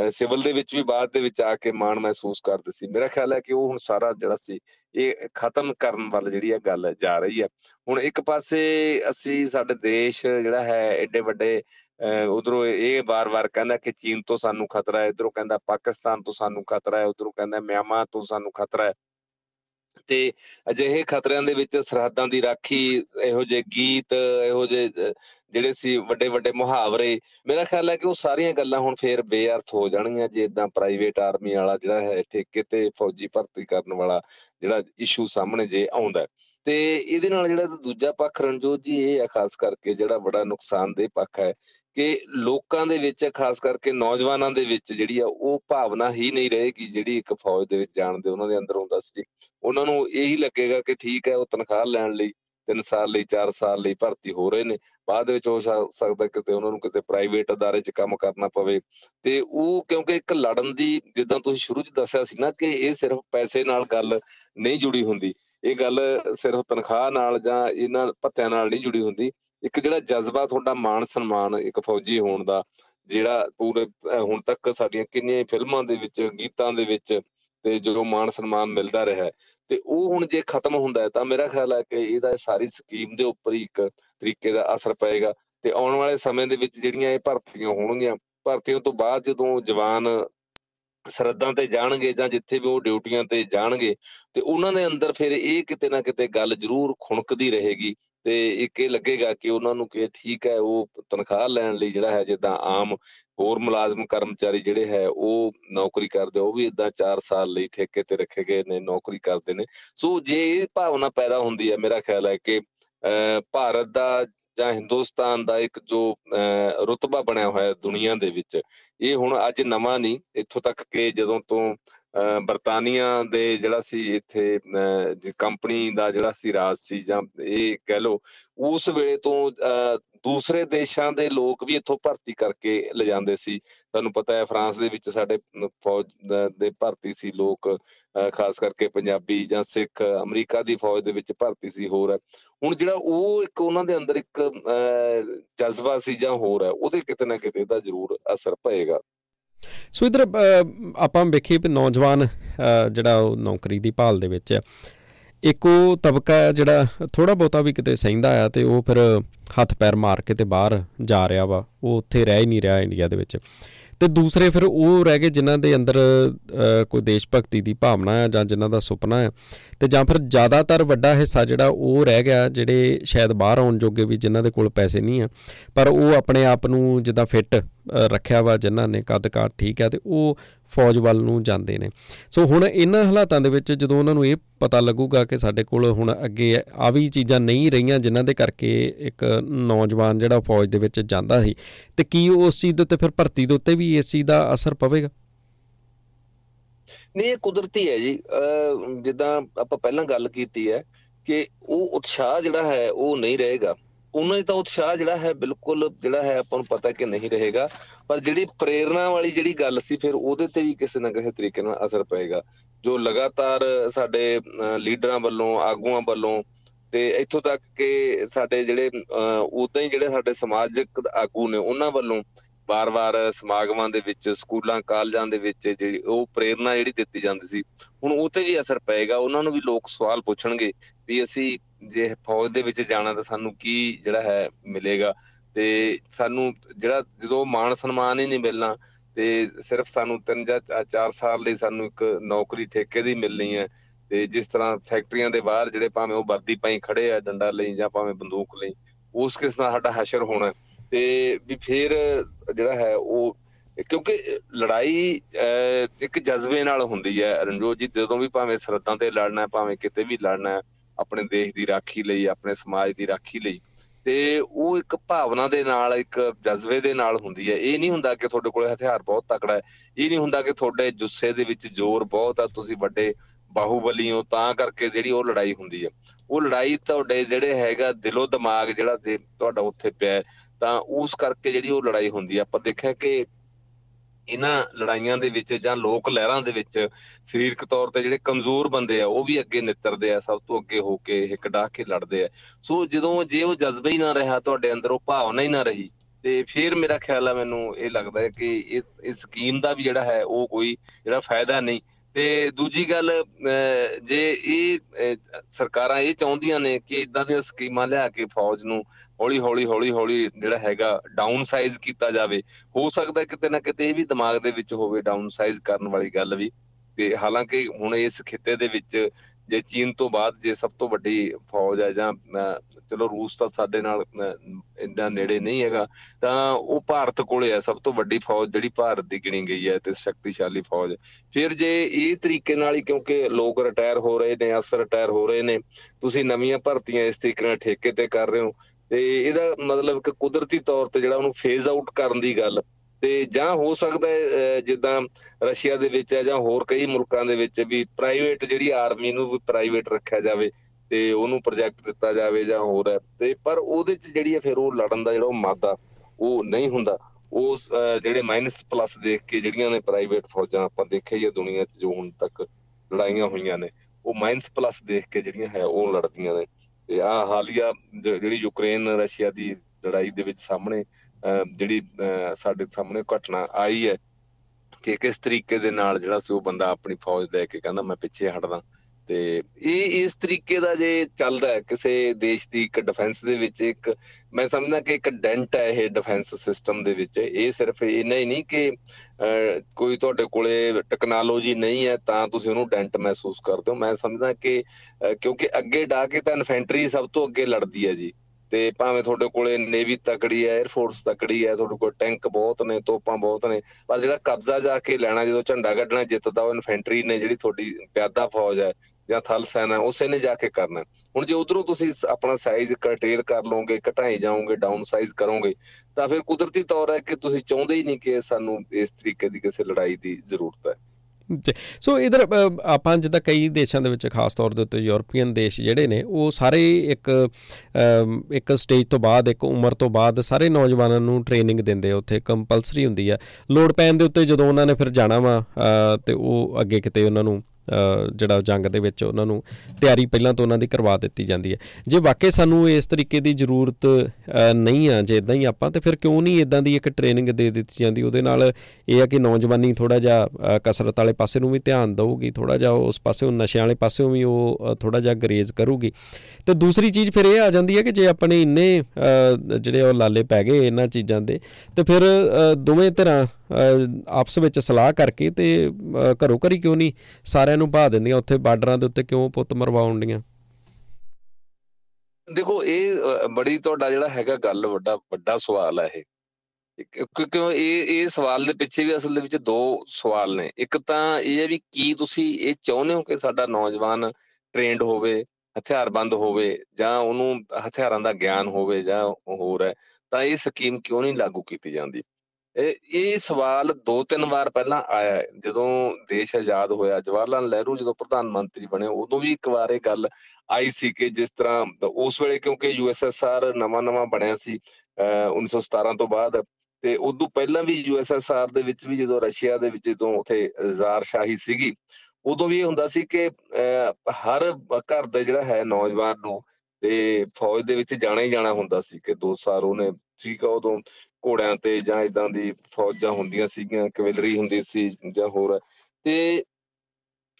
ਸਿਵਲ ਦੇ ਵਿੱਚ ਵੀ ਬਾਅਦ ਦੇ ਵਿੱਚ ਆ ਕੇ ਮਾਣ ਮਹਿਸੂਸ ਕਰਦੇ ਸੀ। ਮੇਰਾ ਖਿਆਲ ਹੈ ਕਿ ਉਹ ਹੁਣ ਸਾਰਾ ਜਿਹੜਾ ਸੀ, ਇਹ ਖਤਮ ਕਰਨ ਵੱਲ ਜਿਹੜੀ ਹੈ ਗੱਲ ਜਾ ਰਹੀ ਹੈ। ਹੁਣ ਇੱਕ ਪਾਸੇ ਅਸੀਂ ਸਾਡੇ ਦੇਸ਼ ਜਿਹੜਾ ਹੈ ਐਡੇ ਵੱਡੇ ਉਧਰੋਂ ਇਹ ਵਾਰ-ਵਾਰ ਕਹਿੰਦਾ ਕਿ ਚੀਨ ਤੋਂ ਸਾਨੂੰ ਖਤਰਾ ਹੈ, ਇਧਰੋਂ ਕਹਿੰਦਾ ਪਾਕਿਸਤਾਨ ਤੋਂ ਸਾਨੂੰ ਖਤਰਾ ਹੈ, ਉਧਰੋਂ ਕਹਿੰਦਾ ਮਿਆਂਮਾਰ ਤੋਂ ਸਾਨੂੰ ਖਤਰਾ ਹੈ। ਤੇ ਅਜਿਹੇ ਖਤਰਿਆਂ ਦੇ ਵਿੱਚ ਸਰਹੱਦਾਂ ਦੀ ਰਾਖੀ, ਇਹੋ ਜਿਹੇ ਗੀਤ, ਇਹੋ ਜਿਹੇ ਜਿਹੜੇ ਸੀ ਵੱਡੇ ਵੱਡੇ ਮੁਹਾਵਰੇ, ਮੇਰਾ ਖਿਆਲ ਹੈ ਕਿ ਉਹ ਸਾਰੀਆਂ ਗੱਲਾਂ ਹੁਣ ਫੇਰ ਬੇਅਰਥ ਹੋ ਜਾਣਗੀਆਂ ਜੇ ਇਦਾਂ ਪ੍ਰਾਈਵੇਟ ਆਰਮੀ ਵਾਲਾ ਜਿਹੜਾ ਹੈ ਠੇਕੇ ਤੇ ਫੌਜੀ ਭਰਤੀ ਕਰਨ ਵਾਲਾ ਜਿਹੜਾ ਇਸ਼ੂ ਸਾਹਮਣੇ ਜੇ ਆਉਂਦਾ ਤੇ ਇਹਦੇ ਨਾਲ ਜਿਹੜਾ ਦੂਜਾ ਪੱਖ ਰਣਜੋਤ ਜੀ ਇਹ ਹੈ, ਖਾਸ ਕਰਕੇ ਜਿਹੜਾ ਬੜਾ ਨੁਕਸਾਨਦੇਹ ਪੱਖ ਹੈ ਕਿ ਲੋਕਾਂ ਦੇ ਵਿੱਚ, ਖਾਸ ਕਰਕੇ ਨੌਜਵਾਨਾਂ ਦੇ ਵਿੱਚ ਜਿਹੜੀ ਆ, ਉਹ ਭਾਵਨਾ ਹੀ ਨਹੀਂ ਰਹੇਗੀ ਜਿਹੜੀ ਇੱਕ ਫੌਜ ਦੇ ਵਿੱਚ ਜਾਣ ਦੇ ਉਹਨਾਂ ਦੇ ਅੰਦਰ ਹੁੰਦਾ ਸੀ ਉਹਨਾਂ ਨੂੰ ਇਹੀ ਲੱਗੇਗਾ ਕਿ ਠੀਕ ਹੈ, ਉਹ ਤਨਖਾਹ ਲੈਣ ਲਈ 3 ਸਾਲ ਲਈ 4 ਸਾਲ ਲਈ ਭਰਤੀ ਹੋ ਰਹੇ ਨੇ। ਬਾਅਦ ਵਿੱਚ ਹੋ ਸਕਦਾ ਕਿਤੇ ਉਹਨਾਂ ਨੂੰ ਕਿਤੇ ਪ੍ਰਾਈਵੇਟ ਅਦਾਰੇ 'ਚ ਕੰਮ ਕਰਨਾ ਪਵੇ। ਤੇ ਉਹ ਕਿਉਂਕਿ ਇੱਕ ਲੜਨ ਦੀ, ਜਿੱਦਾਂ ਤੁਸੀਂ ਸ਼ੁਰੂ 'ਚ ਦੱਸਿਆ ਸੀ ਨਾ ਕਿ ਇਹ ਸਿਰਫ ਪੈਸੇ ਨਾਲ ਗੱਲ ਨਹੀਂ ਜੁੜੀ ਹੁੰਦੀ। ਇਹ ਗੱਲ ਸਿਰਫ ਤਨਖਾਹ ਨਾਲ ਜਾਂ ਇਹਨਾਂ ਭੱਤਿਆਂ ਨਾਲ ਨਹੀਂ ਜੁੜੀ ਹੁੰਦੀ। ਇੱਕ ਜਿਹੜਾ ਜਜ਼ਬਾ ਤੁਹਾਡਾ ਮਾਣ ਸਨਮਾਨ, ਇੱਕ ਫੌਜੀ ਹੋਣ ਦਾ, ਜਿਹੜਾ ਪੂਰੇ ਹੁਣ ਤੱਕ ਸਾਡੀਆਂ ਕਿੰਨੀਆਂ ਫਿਲਮਾਂ ਦੇ ਵਿੱਚ, ਗੀਤਾਂ ਦੇ ਵਿੱਚ ਤੇ ਜੋ ਮਾਣ ਸਨਮਾਨ ਮਿਲਦਾ ਰਿਹਾ ਤੇ ਉਹ ਹੁਣ ਜੇ ਖਤਮ ਹੁੰਦਾ ਤਾਂ ਮੇਰਾ ਖਿਆਲ ਹੈ ਕਿ ਇਹਦਾ ਸਾਰੀ ਸਕੀਮ ਦੇ ਉੱਪਰ ਹੀ ਇੱਕ ਤਰੀਕੇ ਦਾ ਅਸਰ ਪਏਗਾ ਤੇ ਆਉਣ ਵਾਲੇ ਸਮੇਂ ਦੇ ਵਿੱਚ ਜਿਹੜੀਆਂ ਇਹ ਭਰਤੀਆਂ ਹੋਣਗੀਆਂ, ਭਰਤੀਆਂ ਤੋਂ ਬਾਅਦ ਜਦੋਂ ਜਵਾਨ ਸਰਹੱਦਾਂ ਤੇ ਜਾਣਗੇ ਜਾਂ ਜਿੱਥੇ ਵੀ ਉਹ ਡਿਊਟੀਆਂ ਤੇ ਜਾਣਗੇ, ਤੇ ਉਹਨਾਂ ਦੇ ਅੰਦਰ ਫਿਰ ਇਹ ਕਿਤੇ ਨਾ ਕਿਤੇ ਗੱਲ ਜ਼ਰੂਰ ਖੁਣਕਦੀ ਰਹੇਗੀ ਤੇ ਇੱਕ ਇਹ ਲੱਗੇਗਾ ਕਿ ਉਹਨਾਂ ਨੂੰ ਕਿ ਠੀਕ ਹੈ, ਉਹ ਤਨਖਾਹ ਲੈਣ ਲਈ ਜਿਹੜਾ ਹੈ, ਜਿੱਦਾਂ ਆਮ ਹੋਰ ਮੁਲਾਜ਼ਮ ਕਰਮਚਾਰੀ ਜਿਹੜੇ ਹੈ, ਉਹ ਨੌਕਰੀ ਕਰਦੇ, ਉਹ ਵੀ ਇਦਾਂ 4 ਸਾਲ ਲਈ ਠੇਕੇ ਤੇ ਰੱਖੇ ਗਏ ਨੇ, ਨੌਕਰੀ ਕਰਦੇ ਨੇ। ਸੋ ਜੇ ਇਹ ਭਾਵਨਾ ਪੈਦਾ ਹੁੰਦੀ ਹੈ, ਮੇਰਾ ਖਿਆਲ ਹੈ ਕਿ ਭਾਰਤ ਦਾ ਜਾਂ ਹਿੰਦੁਸਤਾਨ ਦਾ ਇੱਕ ਜੋ ਰੁਤਬਾ ਬਣਿਆ ਹੋਇਆ ਦੁਨੀਆ ਦੇ ਵਿੱਚ, ਇਹ ਹੁਣ ਅੱਜ ਨਵਾਂ ਨਹੀਂ, ਇੱਥੋਂ ਤੱਕ ਕਿ ਜਦੋਂ ਤੋਂ ਬਰਤਾਨੀਆ ਦੇ ਜਿਹੜਾ ਸੀ ਇੱਥੇ ਕੰਪਨੀ ਦਾ ਜਿਹੜਾ ਸੀ ਰਾਜ ਸੀ ਜਾਂ ਇਹ ਕਹਿ ਲੋ ਉਸ ਵੇਲੇ ਤੋਂ ਦੂਸਰੇ ਦੇਸ਼ਾਂ ਦੇ ਲੋਕ ਵੀ ਇੱਥੋਂ ਭਰਤੀ ਕਰਕੇ ਲਿਜਾਂਦੇ ਸੀ। ਤੁਹਾਨੂੰ ਪਤਾ ਹੈ ਫਰਾਂਸ ਦੇ ਵਿੱਚ ਸਾਡੇ ਫੌਜ ਦੇ ਭਰਤੀ ਸੀ ਲੋਕ ਖਾਸ ਕਰਕੇ ਪੰਜਾਬੀ ਜਾਂ ਸਿੱਖ, ਅਮਰੀਕਾ ਦੀ ਫੌਜ ਦੇ ਵਿੱਚ ਭਰਤੀ ਸੀ ਹੋਰ। ਹੁਣ ਜਿਹੜਾ ਉਹ ਇੱਕ ਉਹਨਾਂ ਦੇ ਅੰਦਰ ਇੱਕ ਜਜ਼ਬਾ ਸੀ ਜਾਂ ਹੋਰ ਹੈ, ਉਹਦੇ ਕਿਤੇ ਨਾ ਕਿਤੇ ਦਾ ਜ਼ਰੂਰ ਅਸਰ ਪਏਗਾ। ਸੋ ਇਧਰ ਆਪਾਂ ਵੇਖੀਏ ਕਿ ਨੌਜਵਾਨ ਜਿਹੜਾ ਉਹ ਨੌਕਰੀ ਦੀ ਭਾਲ ਦੇ ਵਿੱਚ ਇੱਕ ਉਹ ਤਬਕਾ ਜਿਹੜਾ ਥੋੜਾ ਬਹੁਤਾ ਵੀ ਕਿਤੇ ਸਹਿੰਦਾ ਆ ਤੇ ਉਹ ਫਿਰ ਹੱਥ ਪੈਰ ਮਾਰ ਕੇ ਤੇ ਬਾਹਰ ਜਾ ਰਿਹਾ ਵਾ। ਉਹ ਉੱਥੇ ਰਹਿ ਹੀ ਨਹੀਂ ਰਿਹਾ ਇੰਡੀਆ ਦੇ ਵਿੱਚ। ਤੇ ਦੂਸਰੇ ਫਿਰ ਉਹ ਰਹਿ ਗਏ ਜਿਨ੍ਹਾਂ ਦੇ ਅੰਦਰ ਕੋਈ ਦੇਸ਼ ਭਗਤੀ ਦੀ ਭਾਵਨਾ ਹੈ ਜਾਂ ਜਿਨ੍ਹਾਂ ਦਾ ਸੁਪਨਾ ਹੈ ਤੇ ਜਾਂ ਫਿਰ ਜ਼ਿਆਦਾਤਰ ਵੱਡਾ ਹਿੱਸਾ ਜਿਹੜਾ ਉਹ ਰਹਿ ਗਿਆ ਜਿਹੜੇ ਸ਼ਾਇਦ ਬਾਹਰ ਆਉਣ ਜੋਗੇ ਵੀ ਜਿਨ੍ਹਾਂ ਦੇ ਕੋਲ ਪੈਸੇ ਨਹੀਂ ਆ। ਪਰ ਉਹ ਆਪਣੇ ਆਪ ਨੂੰ ਜਿੱਦਾਂ ਫਿੱਟ ਰੱਖਿਆ ਵਾ, ਜਿਨ੍ਹਾਂ ਨੇ ਕੱਦ ਕਾਠ ਠੀਕ ਹੈ ਤੇ ਉਹ ਫੌਜ ਵੱਲ ਨੂੰ ਜਾਂਦੇ ਨੇ। ਸੋ ਹੁਣ ਇਹਨਾਂ ਹਾਲਾਤਾਂ ਦੇ ਵਿੱਚ ਜਦੋਂ ਉਹਨਾਂ ਨੂੰ ਇਹ ਪਤਾ ਲੱਗੂਗਾ ਕਿ ਸਾਡੇ ਕੋਲ ਹੁਣ ਅੱਗੇ ਆ ਵੀ ਚੀਜ਼ਾਂ ਨਹੀਂ ਰਹੀਆਂ, ਜਿਨ੍ਹਾਂ ਦੇ ਕਰਕੇ ਇੱਕ ਨੌਜਵਾਨ ਜਿਹੜਾ ਫੌਜ ਦੇ ਵਿੱਚ ਜਾਂਦਾ ਸੀ, ਤੇ ਕੀ ਉਸ ਚੀਜ਼ ਦੇ ਉੱਤੇ ਫਿਰ ਭਰਤੀ ਦੇ ਉੱਤੇ ਵੀ ਇਸ ਚੀਜ਼ ਦਾ ਅਸਰ ਪਵੇਗਾ? ਨਹੀਂ, ਇਹ ਕੁਦਰਤੀ ਹੈ ਜੀ। ਜਿੱਦਾਂ ਆਪਾਂ ਪਹਿਲਾਂ ਗੱਲ ਕੀਤੀ ਹੈ ਕਿ ਉਹ ਉਤਸ਼ਾਹ ਜਿਹੜਾ ਹੈ, ਉਹ ਨਹੀਂ ਰਹੇਗਾ। ਉਹਨਾਂ ਦਾ ਉਤਸ਼ਾਹ ਜਿਹੜਾ ਹੈ ਬਿਲਕੁਲ ਜਿਹੜਾ ਹੈ ਆਪਾਂ ਨੂੰ ਪਤਾ ਕਿ ਨਹੀਂ ਰਹੇਗਾ। ਪਰ ਜਿਹੜੀ ਪ੍ਰੇਰਣਾ ਵਾਲੀ ਜਿਹੜੀ ਗੱਲ ਸੀ, ਫਿਰ ਉਹਦੇ ਤੇ ਵੀ ਕਿਸੇ ਨਾ ਕਿਸੇ ਤਰੀਕੇ ਨਾਲ ਅਸਰ ਪਏਗਾ। ਜੋ ਲਗਾਤਾਰ ਸਾਡੇ ਲੀਡਰਾਂ ਵੱਲੋਂ, ਆਗੂਆਂ ਵੱਲੋਂ ਤੇ ਇੱਥੋਂ ਤੱਕ ਕਿ ਸਾਡੇ ਜਿਹੜੇ ਉਦਾਂ ਹੀ ਜਿਹੜੇ ਸਾਡੇ ਸਮਾਜਿਕ ਆਗੂ ਨੇ, ਉਹਨਾਂ ਵੱਲੋਂ ਵਾਰ-ਵਾਰ ਸਮਾਗਮਾਂ ਦੇ ਵਿੱਚ, ਸਕੂਲਾਂ, ਕਾਲਜਾਂ ਦੇ ਵਿੱਚ ਜਿਹੜੀ ਉਹ ਪ੍ਰੇਰਣਾ ਜਿਹੜੀ ਦਿੱਤੀ ਜਾਂਦੀ ਸੀ, ਹੁਣ ਉਹ ਤੇ ਵੀ ਅਸਰ ਪਏਗਾ। ਉਹਨਾਂ ਨੂੰ ਵੀ ਲੋਕ ਸਵਾਲ ਪੁੱਛਣਗੇ ਵੀ ਅਸੀਂ ਜੇ ਫੌਜ ਦੇ ਵਿੱਚ ਜਾਣਾ ਤਾਂ ਸਾਨੂੰ ਕੀ ਜਿਹੜਾ ਹੈ ਮਿਲੇਗਾ? ਤੇ ਸਾਨੂੰ ਜਿਹੜਾ ਜਦੋਂ ਮਾਣ ਸਨਮਾਨ ਹੀ ਨਹੀਂ ਮਿਲਣਾ, ਤੇ ਸਿਰਫ ਸਾਨੂੰ ਤਿੰਨ ਜਾਂ ਚਾਰ ਸਾਲ ਲਈ ਸਾਨੂੰ ਇੱਕ ਨੌਕਰੀ ਠੇਕੇ ਦੀ ਮਿਲਣੀ ਹੈ। ਤੇ ਜਿਸ ਤਰ੍ਹਾਂ ਫੈਕਟਰੀਆਂ ਦੇ ਬਾਹਰ ਜਿਹੜੇ ਭਾਵੇਂ ਉਹ ਵਰਦੀ ਪਾਈ ਖੜੇ ਆ ਡੰਡਾ ਲਈ ਜਾਂ ਭਾਵੇਂ ਬੰਦੂਕ ਲਈ, ਉਸ ਕਿਸ ਦਾ ਸਾਡਾ ਹਸ਼ਰ ਹੋਣਾ ਤੇ ਵੀ ਫਿਰ ਜਿਹੜਾ ਹੈ ਉਹ, ਕਿਉਂਕਿ ਲੜਾਈ ਇੱਕ ਜਜ਼ਬੇ ਨਾਲ ਹੁੰਦੀ ਹੈ, ਰਣਜੋਤ ਜੀ, ਜਦੋਂ ਵੀ ਭਾਵੇਂ ਸਰਹੱਦਾਂ ਤੇ ਲੜਨਾ ਭਾਵੇਂ ਕਿਤੇ ਵੀ ਲੜਨਾ ਆਪਣੇ ਦੇਸ਼ ਦੀ ਰਾਖੀ ਲਈ, ਆਪਣੇ ਸਮਾਜ ਦੀ ਰਾਖੀ ਲਈ, ਤੇ ਉਹ ਇੱਕ ਭਾਵਨਾ ਦੇ ਨਾਲ, ਇੱਕ ਜਜ਼ਬੇ ਦੇ ਨਾਲ ਹੁੰਦੀ ਹੈ। ਇਹ ਨਹੀਂ ਹੁੰਦਾ ਕਿ ਤੁਹਾਡੇ ਕੋਲ ਹਥਿਆਰ ਬਹੁਤ ਤਕੜਾ ਹੈ, ਇਹ ਨਹੀਂ ਹੁੰਦਾ ਕਿ ਤੁਹਾਡੇ ਜੁੱਸੇ ਦੇ ਵਿੱਚ ਜ਼ੋਰ ਬਹੁਤ ਆ ਤੁਸੀਂ ਵੱਡੇ ਬਾਹੂਬਲੀ ਹੋ, ਤਾਂ ਕਰਕੇ ਜਿਹੜੀ ਉਹ ਲੜਾਈ ਹੁੰਦੀ ਹੈ। ਉਹ ਲੜਾਈ ਤੁਹਾਡੇ ਜਿਹੜੇ ਹੈਗਾ ਦਿਲੋਂ ਦਿਮਾਗ ਜਿਹੜਾ ਤੁਹਾਡਾ ਉੱਥੇ ਪਿਆ ਤਾਂ ਉਸ ਕਰਕੇ ਜਿਹੜੀ ਉਹ ਲੜਾਈ ਹੁੰਦੀ ਹੈ ਆਪਾਂ ਦੇਖਿਆ ਕਿ ਇਹਨਾਂ ਲੜਾਈਆਂ ਦੇ ਵਿੱਚ ਜਾਂ ਲੋਕ ਲਹਿਰਾਂ ਦੇ ਵਿੱਚ ਸਰੀਰਕ ਤੌਰ ਤੇ ਜਿਹੜੇ ਕਮਜ਼ੋਰ ਬੰਦੇ ਆ, ਉਹ ਵੀ ਅੱਗੇ ਨਿੱਤਰਦੇ ਆ, ਸਭ ਤੋਂ ਅੱਗੇ ਹੋ ਕੇ ਇੱਕ ਡਾਹ ਕੇ ਲੜਦੇ ਆ। ਸੋ ਜਦੋਂ ਜੇ ਉਹ ਜਜ਼ਬਾ ਹੀ ਨਾ ਰਿਹਾ, ਤੁਹਾਡੇ ਅੰਦਰ ਉਹ ਭਾਵਨਾ ਹੀ ਨਾ ਰਹੀ, ਤੇ ਫਿਰ ਮੇਰਾ ਖਿਆਲ ਆ ਮੈਨੂੰ ਇਹ ਲੱਗਦਾ ਹੈ ਕਿ ਇਸ ਸਕੀਮ ਦਾ ਵੀ ਜਿਹੜਾ ਹੈ, ਉਹ ਕੋਈ ਜਿਹੜਾ ਫਾਇਦਾ ਨਹੀਂ। ਤੇ ਦੂਜੀ ਗੱਲ ਜੇ ਇਹ ਸਰਕਾਰਾਂ ਇਹ ਚਾਹੁੰਦੀਆਂ ਨੇ ਕਿ ਇਦਾਂ ਦੀਆਂ ਸਕੀਮਾਂ ਲਿਆ ਕੇ ਫੌਜ ਨੂੰ ਹੌਲੀ ਹੌਲੀ ਹੌਲੀ ਹੌਲੀ ਜਿਹੜਾ ਹੈਗਾ ਡਾਊਨ ਸਾਈਜ਼ ਕੀਤਾ ਜਾਵੇ, ਹੋ ਸਕਦਾ ਕਿਤੇ ਨਾ ਕਿਤੇ ਇਹ ਵੀ ਦਿਮਾਗ ਦੇ ਵਿੱਚ ਹੋਵੇ ਡਾਊਨ ਸਾਈਜ਼ ਕਰਨ ਵਾਲੀ ਗੱਲ ਵੀ। ਤੇ ਹਾਲਾਂਕਿ ਹੁਣ ਇਸ ਖਿੱਤੇ ਦੇ ਵਿੱਚ ਜੇ ਚੀਨ ਤੋਂ ਬਾਅਦ ਜੇ ਸਭ ਤੋਂ ਵੱਡੀ ਫੌਜ ਹੈ ਜਾਂ ਚਲੋ ਰੂਸ ਤਾਂ ਸਾਡੇ ਨਾਲ ਇੰਨਾ ਨੇੜੇ ਨਹੀਂ ਹੈਗਾ, ਤਾਂ ਉਹ ਭਾਰਤ ਕੋਲੇ ਹੈ, ਸਭ ਤੋਂ ਵੱਡੀ ਫੌਜ ਜਿਹੜੀ ਭਾਰਤ ਦੀ ਗਿਣੀ ਗਈ ਹੈ ਤੇ ਸ਼ਕਤੀਸ਼ਾਲੀ ਫੌਜ ਫਿਰ ਜੇ ਇਹ ਤਰੀਕੇ ਨਾਲ ਹੀ ਕਿਉਂਕਿ ਲੋਕ ਰਿਟਾਇਰ ਹੋ ਰਹੇ ਨੇ, ਅਫਸਰ ਰਿਟਾਇਰ ਹੋ ਰਹੇ ਨੇ, ਤੁਸੀਂ ਨਵੀਆਂ ਭਰਤੀਆਂ ਇਸ ਤਰੀਕੇ ਨਾਲ ਠੇਕੇ ਤੇ ਕਰ ਰਹੇ ਹੋ, ਤੇ ਇਹਦਾ ਮਤਲਬ ਕਿ ਕੁਦਰਤੀ ਤੌਰ ਤੇ ਜਿਹੜਾ ਉਹਨੂੰ ਫੇਜ਼ ਆਊਟ ਕਰਨ ਦੀ ਗੱਲ ਤੇ ਜਾਂ ਹੋ ਸਕਦਾ ਹੈ ਜਿੱਦਾਂ ਰਸ਼ੀਆ ਦੇ ਵਿੱਚ ਹੈ ਜਾਂ ਹੋਰ ਕਈ ਮੁਲਕਾਂ ਦੇ ਵਿੱਚ ਵੀ ਪ੍ਰਾਈਵੇਟ ਜਿਹੜੀ ਆਰਮੀ ਨੂੰ ਵੀ ਪ੍ਰਾਈਵੇਟ ਰੱਖਿਆ ਜਾਵੇ ਤੇ ਉਹਨੂੰ ਪ੍ਰੋਜੈਕਟ ਦਿੱਤਾ ਜਾਵੇ ਜਾਂ ਹੋਰ ਹੈ। ਤੇ ਪਰ ਉਹਦੇ ਚ ਜਿਹੜੀ ਹੈ ਫਿਰ ਉਹ ਲੜਨ ਦਾ ਜਿਹੜਾ ਉਹ ਮਾਦਾ ਉਹ ਨਹੀਂ ਹੁੰਦਾ। ਉਸ ਜਿਹੜੇ ਮਾਈਨਸ ਪਲੱਸ ਦੇਖ ਕੇ ਜਿਹੜੀਆਂ ਨੇ ਪ੍ਰਾਈਵੇਟ ਫੌਜਾਂ ਆਪਾਂ ਦੇਖਿਆ ਹੀ ਦੁਨੀਆ 'ਚ ਜੋ ਹੁਣ ਤੱਕ ਲੜਾਈਆਂ ਹੋਈਆਂ ਨੇ, ਉਹ ਮਾਈਨਸ ਪਲੱਸ ਦੇਖ ਕੇ ਜਿਹੜੀਆਂ ਹੈ ਉਹ ਲੜਦੀਆਂ ਨੇ। ਤੇ ਆ ਹਾਲੀਆ ਜਿਹੜੀ ਯੂਕਰੇਨ ਰਸ਼ੀਆ ਦੀ ਲੜਾਈ ਦੇ ਵਿੱਚ ਸਾਹਮਣੇ ਜਿਹੜੀ ਸਾਡੇ ਸਾਹਮਣੇ ਘਟਨਾ ਆਈ ਹੈ ਕਿ ਕਿਸ ਤਰੀਕੇ ਦੇ ਨਾਲ ਜਿਹੜਾ ਸੀ ਉਹ ਬੰਦਾ ਆਪਣੀ ਫੌਜ ਲੈ ਕੇ ਕਹਿੰਦਾ ਮੈਂ ਪਿੱਛੇ ਹਟਦਾ। ਤੇ ਇਹ ਇਸ ਤਰੀਕੇ ਦਾ ਜੇ ਚੱਲਦਾ ਹੈ, ਕਿਸੇ ਦੇਸ਼ ਦੀ ਇੱਕ ਡਿਫੈਂਸ ਦੇ ਵਿੱਚ ਇੱਕ, ਮੈਂ ਸਮਝਦਾ ਕਿ ਇੱਕ ਡੈਂਟ ਹੈ ਇਹ ਡਿਫੈਂਸ ਸਿਸਟਮ ਦੇ ਵਿੱਚ। ਇਹ ਸਿਰਫ ਇੰਨਾ ਹੀ ਨਹੀਂ ਕਿ ਕੋਈ ਤੁਹਾਡੇ ਕੋਲੇ ਟੈਕਨੋਲੋਜੀ ਨਹੀਂ ਹੈ ਤਾਂ ਤੁਸੀਂ ਉਹਨੂੰ ਡੈਂਟ ਮਹਿਸੂਸ ਕਰਦੇ ਹੋ। ਮੈਂ ਸਮਝਦਾ ਕਿ ਕਿਉਂਕਿ ਅੱਗੇ ਡਾ ਕੇ ਤਾਂ ਇਨਫੈਂਟਰੀ ਸਭ ਤੋਂ ਅੱਗੇ ਲੜਦੀ ਹੈ ਜੀ। ਤੇ ਭਾਵੇਂ ਤੁਹਾਡੇ ਕੋਲੇ ਨੇਵੀ ਤਕੜੀ ਹੈ 에ਅਰ ਫੋਰਸ ਤਕੜੀ ਹੈ, ਤੁਹਾਡੇ ਕੋਲ ਟੈਂਕ ਬਹੁਤ ਨੇ, ਤੋਪਾਂ ਬਹੁਤ ਨੇ, ਪਰ ਜਿਹੜਾ ਕਬਜ਼ਾ ਜਾ ਕੇ ਲੈਣਾ, ਜਦੋਂ ਝੰਡਾ ਕੱਢਣਾ, ਜਿੱਤਦਾ ਉਹ ਇਨਫੈਂਟਰੀ ਨੇ ਜਿਹੜੀ ਤੁਹਾਡੀ ਪਿਆਦਾ ਫੌਜ ਹੈ ਜਾਂ ਥਲ ਸੈਨਾ ਉਸੇ ਨੇ ਜਾ ਕੇ ਕਰਨਾ ਹੁਣ ਜੇ ਉਧਰੋਂ ਤੁਸੀਂ ਆਪਣਾ ਸਾਈਜ਼ ਕਰਟੇਲ ਕਰ ਲਓਗੇ, ਘਟਾਈ ਜਾਓਗੇ ਡਾਊਨ ਸਾਈਜ਼ ਕਰੋਗੇ, ਤਾਂ ਫਿਰ ਕੁਦਰਤੀ ਤੌਰ ਹੈ ਕਿ ਤੁਸੀਂ ਚਾਹੁੰਦੇ ਹੀ ਨਹੀਂ ਕਿ ਸਾਨੂੰ ਇਸ ਤਰੀਕੇ ਦੀ ਕਿਸੇ ਲੜਾਈ ਦੀ ਜ਼ਰੂਰਤ ਹੈ। ਸੋ ਇਧਰ ਆਪਾਂ ਜਿੱਦਾਂ ਕਈ ਦੇਸ਼ਾਂ ਦੇ ਵਿੱਚ ਖਾਸ ਤੌਰ ਦੇ ਉੱਤੇ ਯੂਰਪੀਅਨ ਦੇਸ਼ ਜਿਹੜੇ ਨੇ, ਉਹ ਸਾਰੇ ਇੱਕ ਇੱਕ ਸਟੇਜ ਤੋਂ ਬਾਅਦ, ਇੱਕ ਉਮਰ ਤੋਂ ਬਾਅਦ ਸਾਰੇ ਨੌਜਵਾਨਾਂ ਨੂੰ ਟ੍ਰੇਨਿੰਗ ਦਿੰਦੇ ਆ, ਉੱਥੇ ਕੰਪਲਸਰੀ ਹੁੰਦੀ ਆ। ਲੋਡ ਪੈਣ ਦੇ ਉੱਤੇ ਜਦੋਂ ਉਹਨਾਂ ਨੇ ਫਿਰ ਜਾਣਾ ਵਾ ਤੇ ਉਹ ਅੱਗੇ ਕਿਤੇ ਉਹਨਾਂ ਨੂੰ ਜਿਹੜਾ ਜੰਗ ਦੇ ਵਿੱਚ ਉਹਨਾਂ ਨੂੰ ਤਿਆਰੀ ਪਹਿਲਾਂ ਤੋਂ ਉਹਨਾਂ ਦੀ ਕਰਵਾ ਦਿੱਤੀ ਜਾਂਦੀ ਹੈ। ਜੇ ਵਾਕਈ ਸਾਨੂੰ ਇਸ ਤਰੀਕੇ ਦੀ ਜ਼ਰੂਰਤ ਨਹੀਂ ਆ, ਜੇ ਇਦਾਂ ਹੀ ਆਪਾਂ, ਤੇ ਫਿਰ ਕਿਉਂ ਨਹੀਂ ਇਦਾਂ ਦੀ ਇੱਕ ਟ੍ਰੇਨਿੰਗ ਦੇ ਦਿੱਤੀ ਜਾਂਦੀ? ਉਹਦੇ ਨਾਲ ਇਹ ਆ ਕਿ ਨੌਜਵਾਨੀ ਥੋੜਾ ਜਿਹਾ ਕਸਰਤ ਵਾਲੇ ਪਾਸੇ ਨੂੰ ਵੀ ਧਿਆਨ ਦੇਊਗੀ ਥੋੜਾ ਜਿਹਾ ਉਸ ਪਾਸੇ, ਉਹ ਨਸ਼ਿਆਂ ਵਾਲੇ ਪਾਸੇ ਵੀ ਉਹ ਥੋੜਾ ਜਿਹਾ ਗਰੇਜ਼ ਕਰੂਗੀ। ਤੇ ਦੂਸਰੀ ਚੀਜ਼ ਫਿਰ ਇਹ ਆ ਜਾਂਦੀ ਹੈ ਕਿ ਜੇ ਆਪਣੇ ਇੰਨੇ ਜਿਹੜੇ ਉਹ ਲਾਲੇ ਪੈ ਗਏ ਇਹਨਾਂ ਚੀਜ਼ਾਂ ਦੇ, ਤੇ ਫਿਰ ਦੋਵੇਂ ਤਰ੍ਹਾਂ ਆਪਸ ਵਿੱਚ ਸਲਾਹ ਕਰਕੇ ਤੇ ਘਰੋ ਘਰੀ ਕਿਉਂ ਨਹੀਂ ਸਾਰਿਆਂ ਨੂੰ ਭਾ ਦਿੰਦੀਆਂ, ਉੱਥੇ ਬਾਰਡਰਾਂ ਦੇ ਉੱਤੇ ਕਿਉਂ ਪੁੱਤ ਮਰਵਾਉਂਦੀਆਂ ਦੇਖੋ, ਇਹ ਬੜੀ ਤੁਹਾਡਾ ਜਿਹੜਾ ਹੈਗਾ ਗੱਲ ਵੱਡਾ ਵੱਡਾ ਸਵਾਲ ਹੈ ਇਹ। ਕਿਉਂਕਿ ਇਹ ਇਹ ਸਵਾਲ ਦੇ ਪਿੱਛੇ ਵੀ ਅਸਲ ਦੇ ਵਿੱਚ ਦੋ ਸਵਾਲ ਨੇ। ਇੱਕ ਤਾਂ ਇਹ ਹੈ ਵੀ ਕੀ ਤੁਸੀਂ ਇਹ ਚਾਹੁੰਦੇ ਹੋ ਕਿ ਸਾਡਾ ਨੌਜਵਾਨ ਟ੍ਰੇਨਡ ਹੋਵੇ, ਹਥਿਆਰਬੰਦ ਹੋਵੇ, ਜਾਂ ਉਹਨੂੰ ਹਥਿਆਰਾਂ ਦਾ ਗਿਆਨ ਹੋਵੇ ਜਾਂ ਹੋਰ ਹੈ? ਤਾਂ ਇਹ ਸਕੀਮ ਕਿਉਂ ਨਹੀਂ ਲਾਗੂ ਕੀਤੀ ਜਾਂਦੀ? ਇਹ ਇਹ ਸਵਾਲ ਦੋ ਤਿੰਨ ਵਾਰ ਪਹਿਲਾਂ ਆਇਆ ਜਦੋਂ ਦੇਸ਼ ਆਜ਼ਾਦ ਹੋਇਆ, ਜਵਾਹਰ ਲਾਲ ਨਹਿਰੂ ਜਦੋਂ ਪ੍ਰਧਾਨ ਮੰਤਰੀ ਬਣੇ, ਉਦੋਂ ਵੀ ਇੱਕ ਵਾਰ ਇਹ ਗੱਲ ਆਈ ਸੀ ਕਿ ਜਿਸ ਤਰ੍ਹਾਂ ਉਸ ਵੇਲੇ ਕਿਉਂਕਿ ਯੂਐਸਐਸਆਰ ਨਵਾਂ-ਨਵਾਂ ਬਣਿਆ ਸੀ 1917 ਤੋਂ ਬਾਅਦ, ਤੇ ਉਦੋਂ ਪਹਿਲਾਂ ਵੀ ਯੂਐਸਐਸਆਰ ਦੇ ਵਿੱਚ ਵੀ ਜਦੋਂ ਰਸ਼ੀਆ ਦੇ ਵਿੱਚ ਜਦੋਂ ਉਥੇ ਜ਼ਾਰ ਸ਼ਾਹੀ ਸੀਗੀ, ਉਦੋਂ ਵੀ ਇਹ ਹੁੰਦਾ ਸੀ ਕਿ ਹਰ ਘਰ ਦਾ ਜਿਹੜਾ ਹੈ ਨੌਜਵਾਨ ਨੂੰ ਤੇ ਫੌਜ ਦੇ ਵਿੱਚ ਜਾਣਾ ਹੀ ਜਾਣਾ ਹੁੰਦਾ ਸੀ ਕਿ ਦੋ ਸਾਲ ਉਹਨੇ ਠੀਕ ਆ ਉਦੋਂ। ਘੋੜਿਆਂ ਤੇ ਜਾਂ ਇਦਾਂ ਦੀ ਫੌਜਾਂ ਹੁੰਦੀਆਂ ਸੀਗੀਆਂ ਕਵੈਲਰੀ ਹੁੰਦੀ ਸੀ ਜਾਂ ਹੋਰ। ਤੇ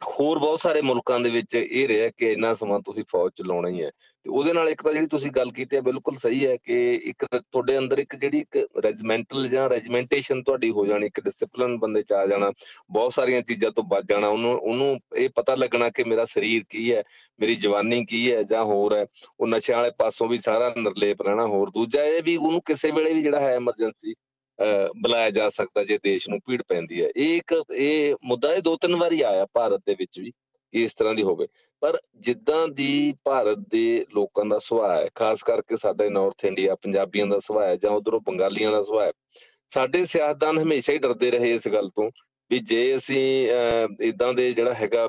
ਹੋਰ ਬਹੁਤ ਸਾਰੇ ਮੁਲਕਾਂ ਦੇ ਵਿੱਚ ਇਹ ਰਿਹਾ ਕਿ ਇੰਨਾ ਸਮਾਂ ਤੁਸੀਂ ਫੌਜ ਚਲਾਉਣਾ ਹੀ ਹੈ। ਤੇ ਉਹਦੇ ਨਾਲ ਇੱਕ ਤਾਂ ਜਿਹੜੀ ਤੁਸੀਂ ਗੱਲ ਕੀਤੀ ਹੈ, ਬਿਲਕੁਲ ਸਹੀ ਹੈ ਕਿ ਇੱਕ ਤੁਹਾਡੇ ਅੰਦਰ ਇੱਕ ਜਿਹੜੀ ਇੱਕ ਰੈਜੀਮੈਂਟਲ ਜਾਂ ਰੈਜੀਮੈਂਟੇਸ਼ਨ ਤੁਹਾਡੀ ਹੋ ਜਾਣੀ, ਇੱਕ ਡਿਸਪਲਿਨ ਬੰਦੇ ਚ ਆ ਜਾਣਾ, ਬਹੁਤ ਸਾਰੀਆਂ ਚੀਜ਼ਾਂ ਤੋਂ ਬਚ ਜਾਣਾ, ਉਹਨੂੰ ਉਹਨੂੰ ਇਹ ਪਤਾ ਲੱਗਣਾ ਕਿ ਮੇਰਾ ਸਰੀਰ ਕੀ ਹੈ, ਮੇਰੀ ਜਵਾਨੀ ਕੀ ਹੈ ਜਾਂ ਹੋਰ ਹੈ। ਉਹ ਨਸ਼ਿਆਂ ਵਾਲੇ ਪਾਸੋਂ ਵੀ ਸਾਰਾ ਨਿਰਲੇਪ ਰਹਿਣਾ ਹੋਰ ਦੂਜਾ ਇਹ ਵੀ ਉਹਨੂੰ ਕਿਸੇ ਵੇਲੇ ਵੀ ਜਿਹੜਾ ਹੈ ਐਮਰਜੈਂਸੀ ਬੁਲਾਇਆ ਜਾ ਸਕਦਾ ਜੇ ਦੇਸ਼ ਨੂੰ ਭੀੜ ਪੈਂਦੀ ਹੈ। ਇਹ ਇੱਕ, ਇਹ ਮੁੱਦਾ ਇਹ ਦੋ ਤਿੰਨ ਵਾਰੀ ਆਇਆ ਭਾਰਤ ਦੇ ਵਿੱਚ ਵੀ ਇਸ ਤਰ੍ਹਾਂ ਦੀ ਹੋਵੇ। ਪਰ ਜਿੱਦਾਂ ਦੀ ਭਾਰਤ ਦੇ ਲੋਕਾਂ ਦਾ ਸੁਭਾਅ ਹੈ, ਖਾਸ ਕਰਕੇ ਸਾਡੇ ਨਾਰਥ ਇੰਡੀਆ ਪੰਜਾਬੀਆਂ ਦਾ ਸੁਭਾਅ ਹੈ ਜਾਂ ਉਧਰੋਂ ਬੰਗਾਲੀਆਂ ਦਾ ਸੁਭਾਅ ਹੈ, ਸਾਡੇ ਸਿਆਸਤਦਾਨ ਹਮੇਸ਼ਾ ਹੀ ਡਰਦੇ ਰਹੇ ਇਸ ਗੱਲ ਤੋਂ, ਵੀ ਜੇ ਅਸੀਂ ਇਦਾਂ ਦੇ ਜਿਹੜਾ ਹੈਗਾ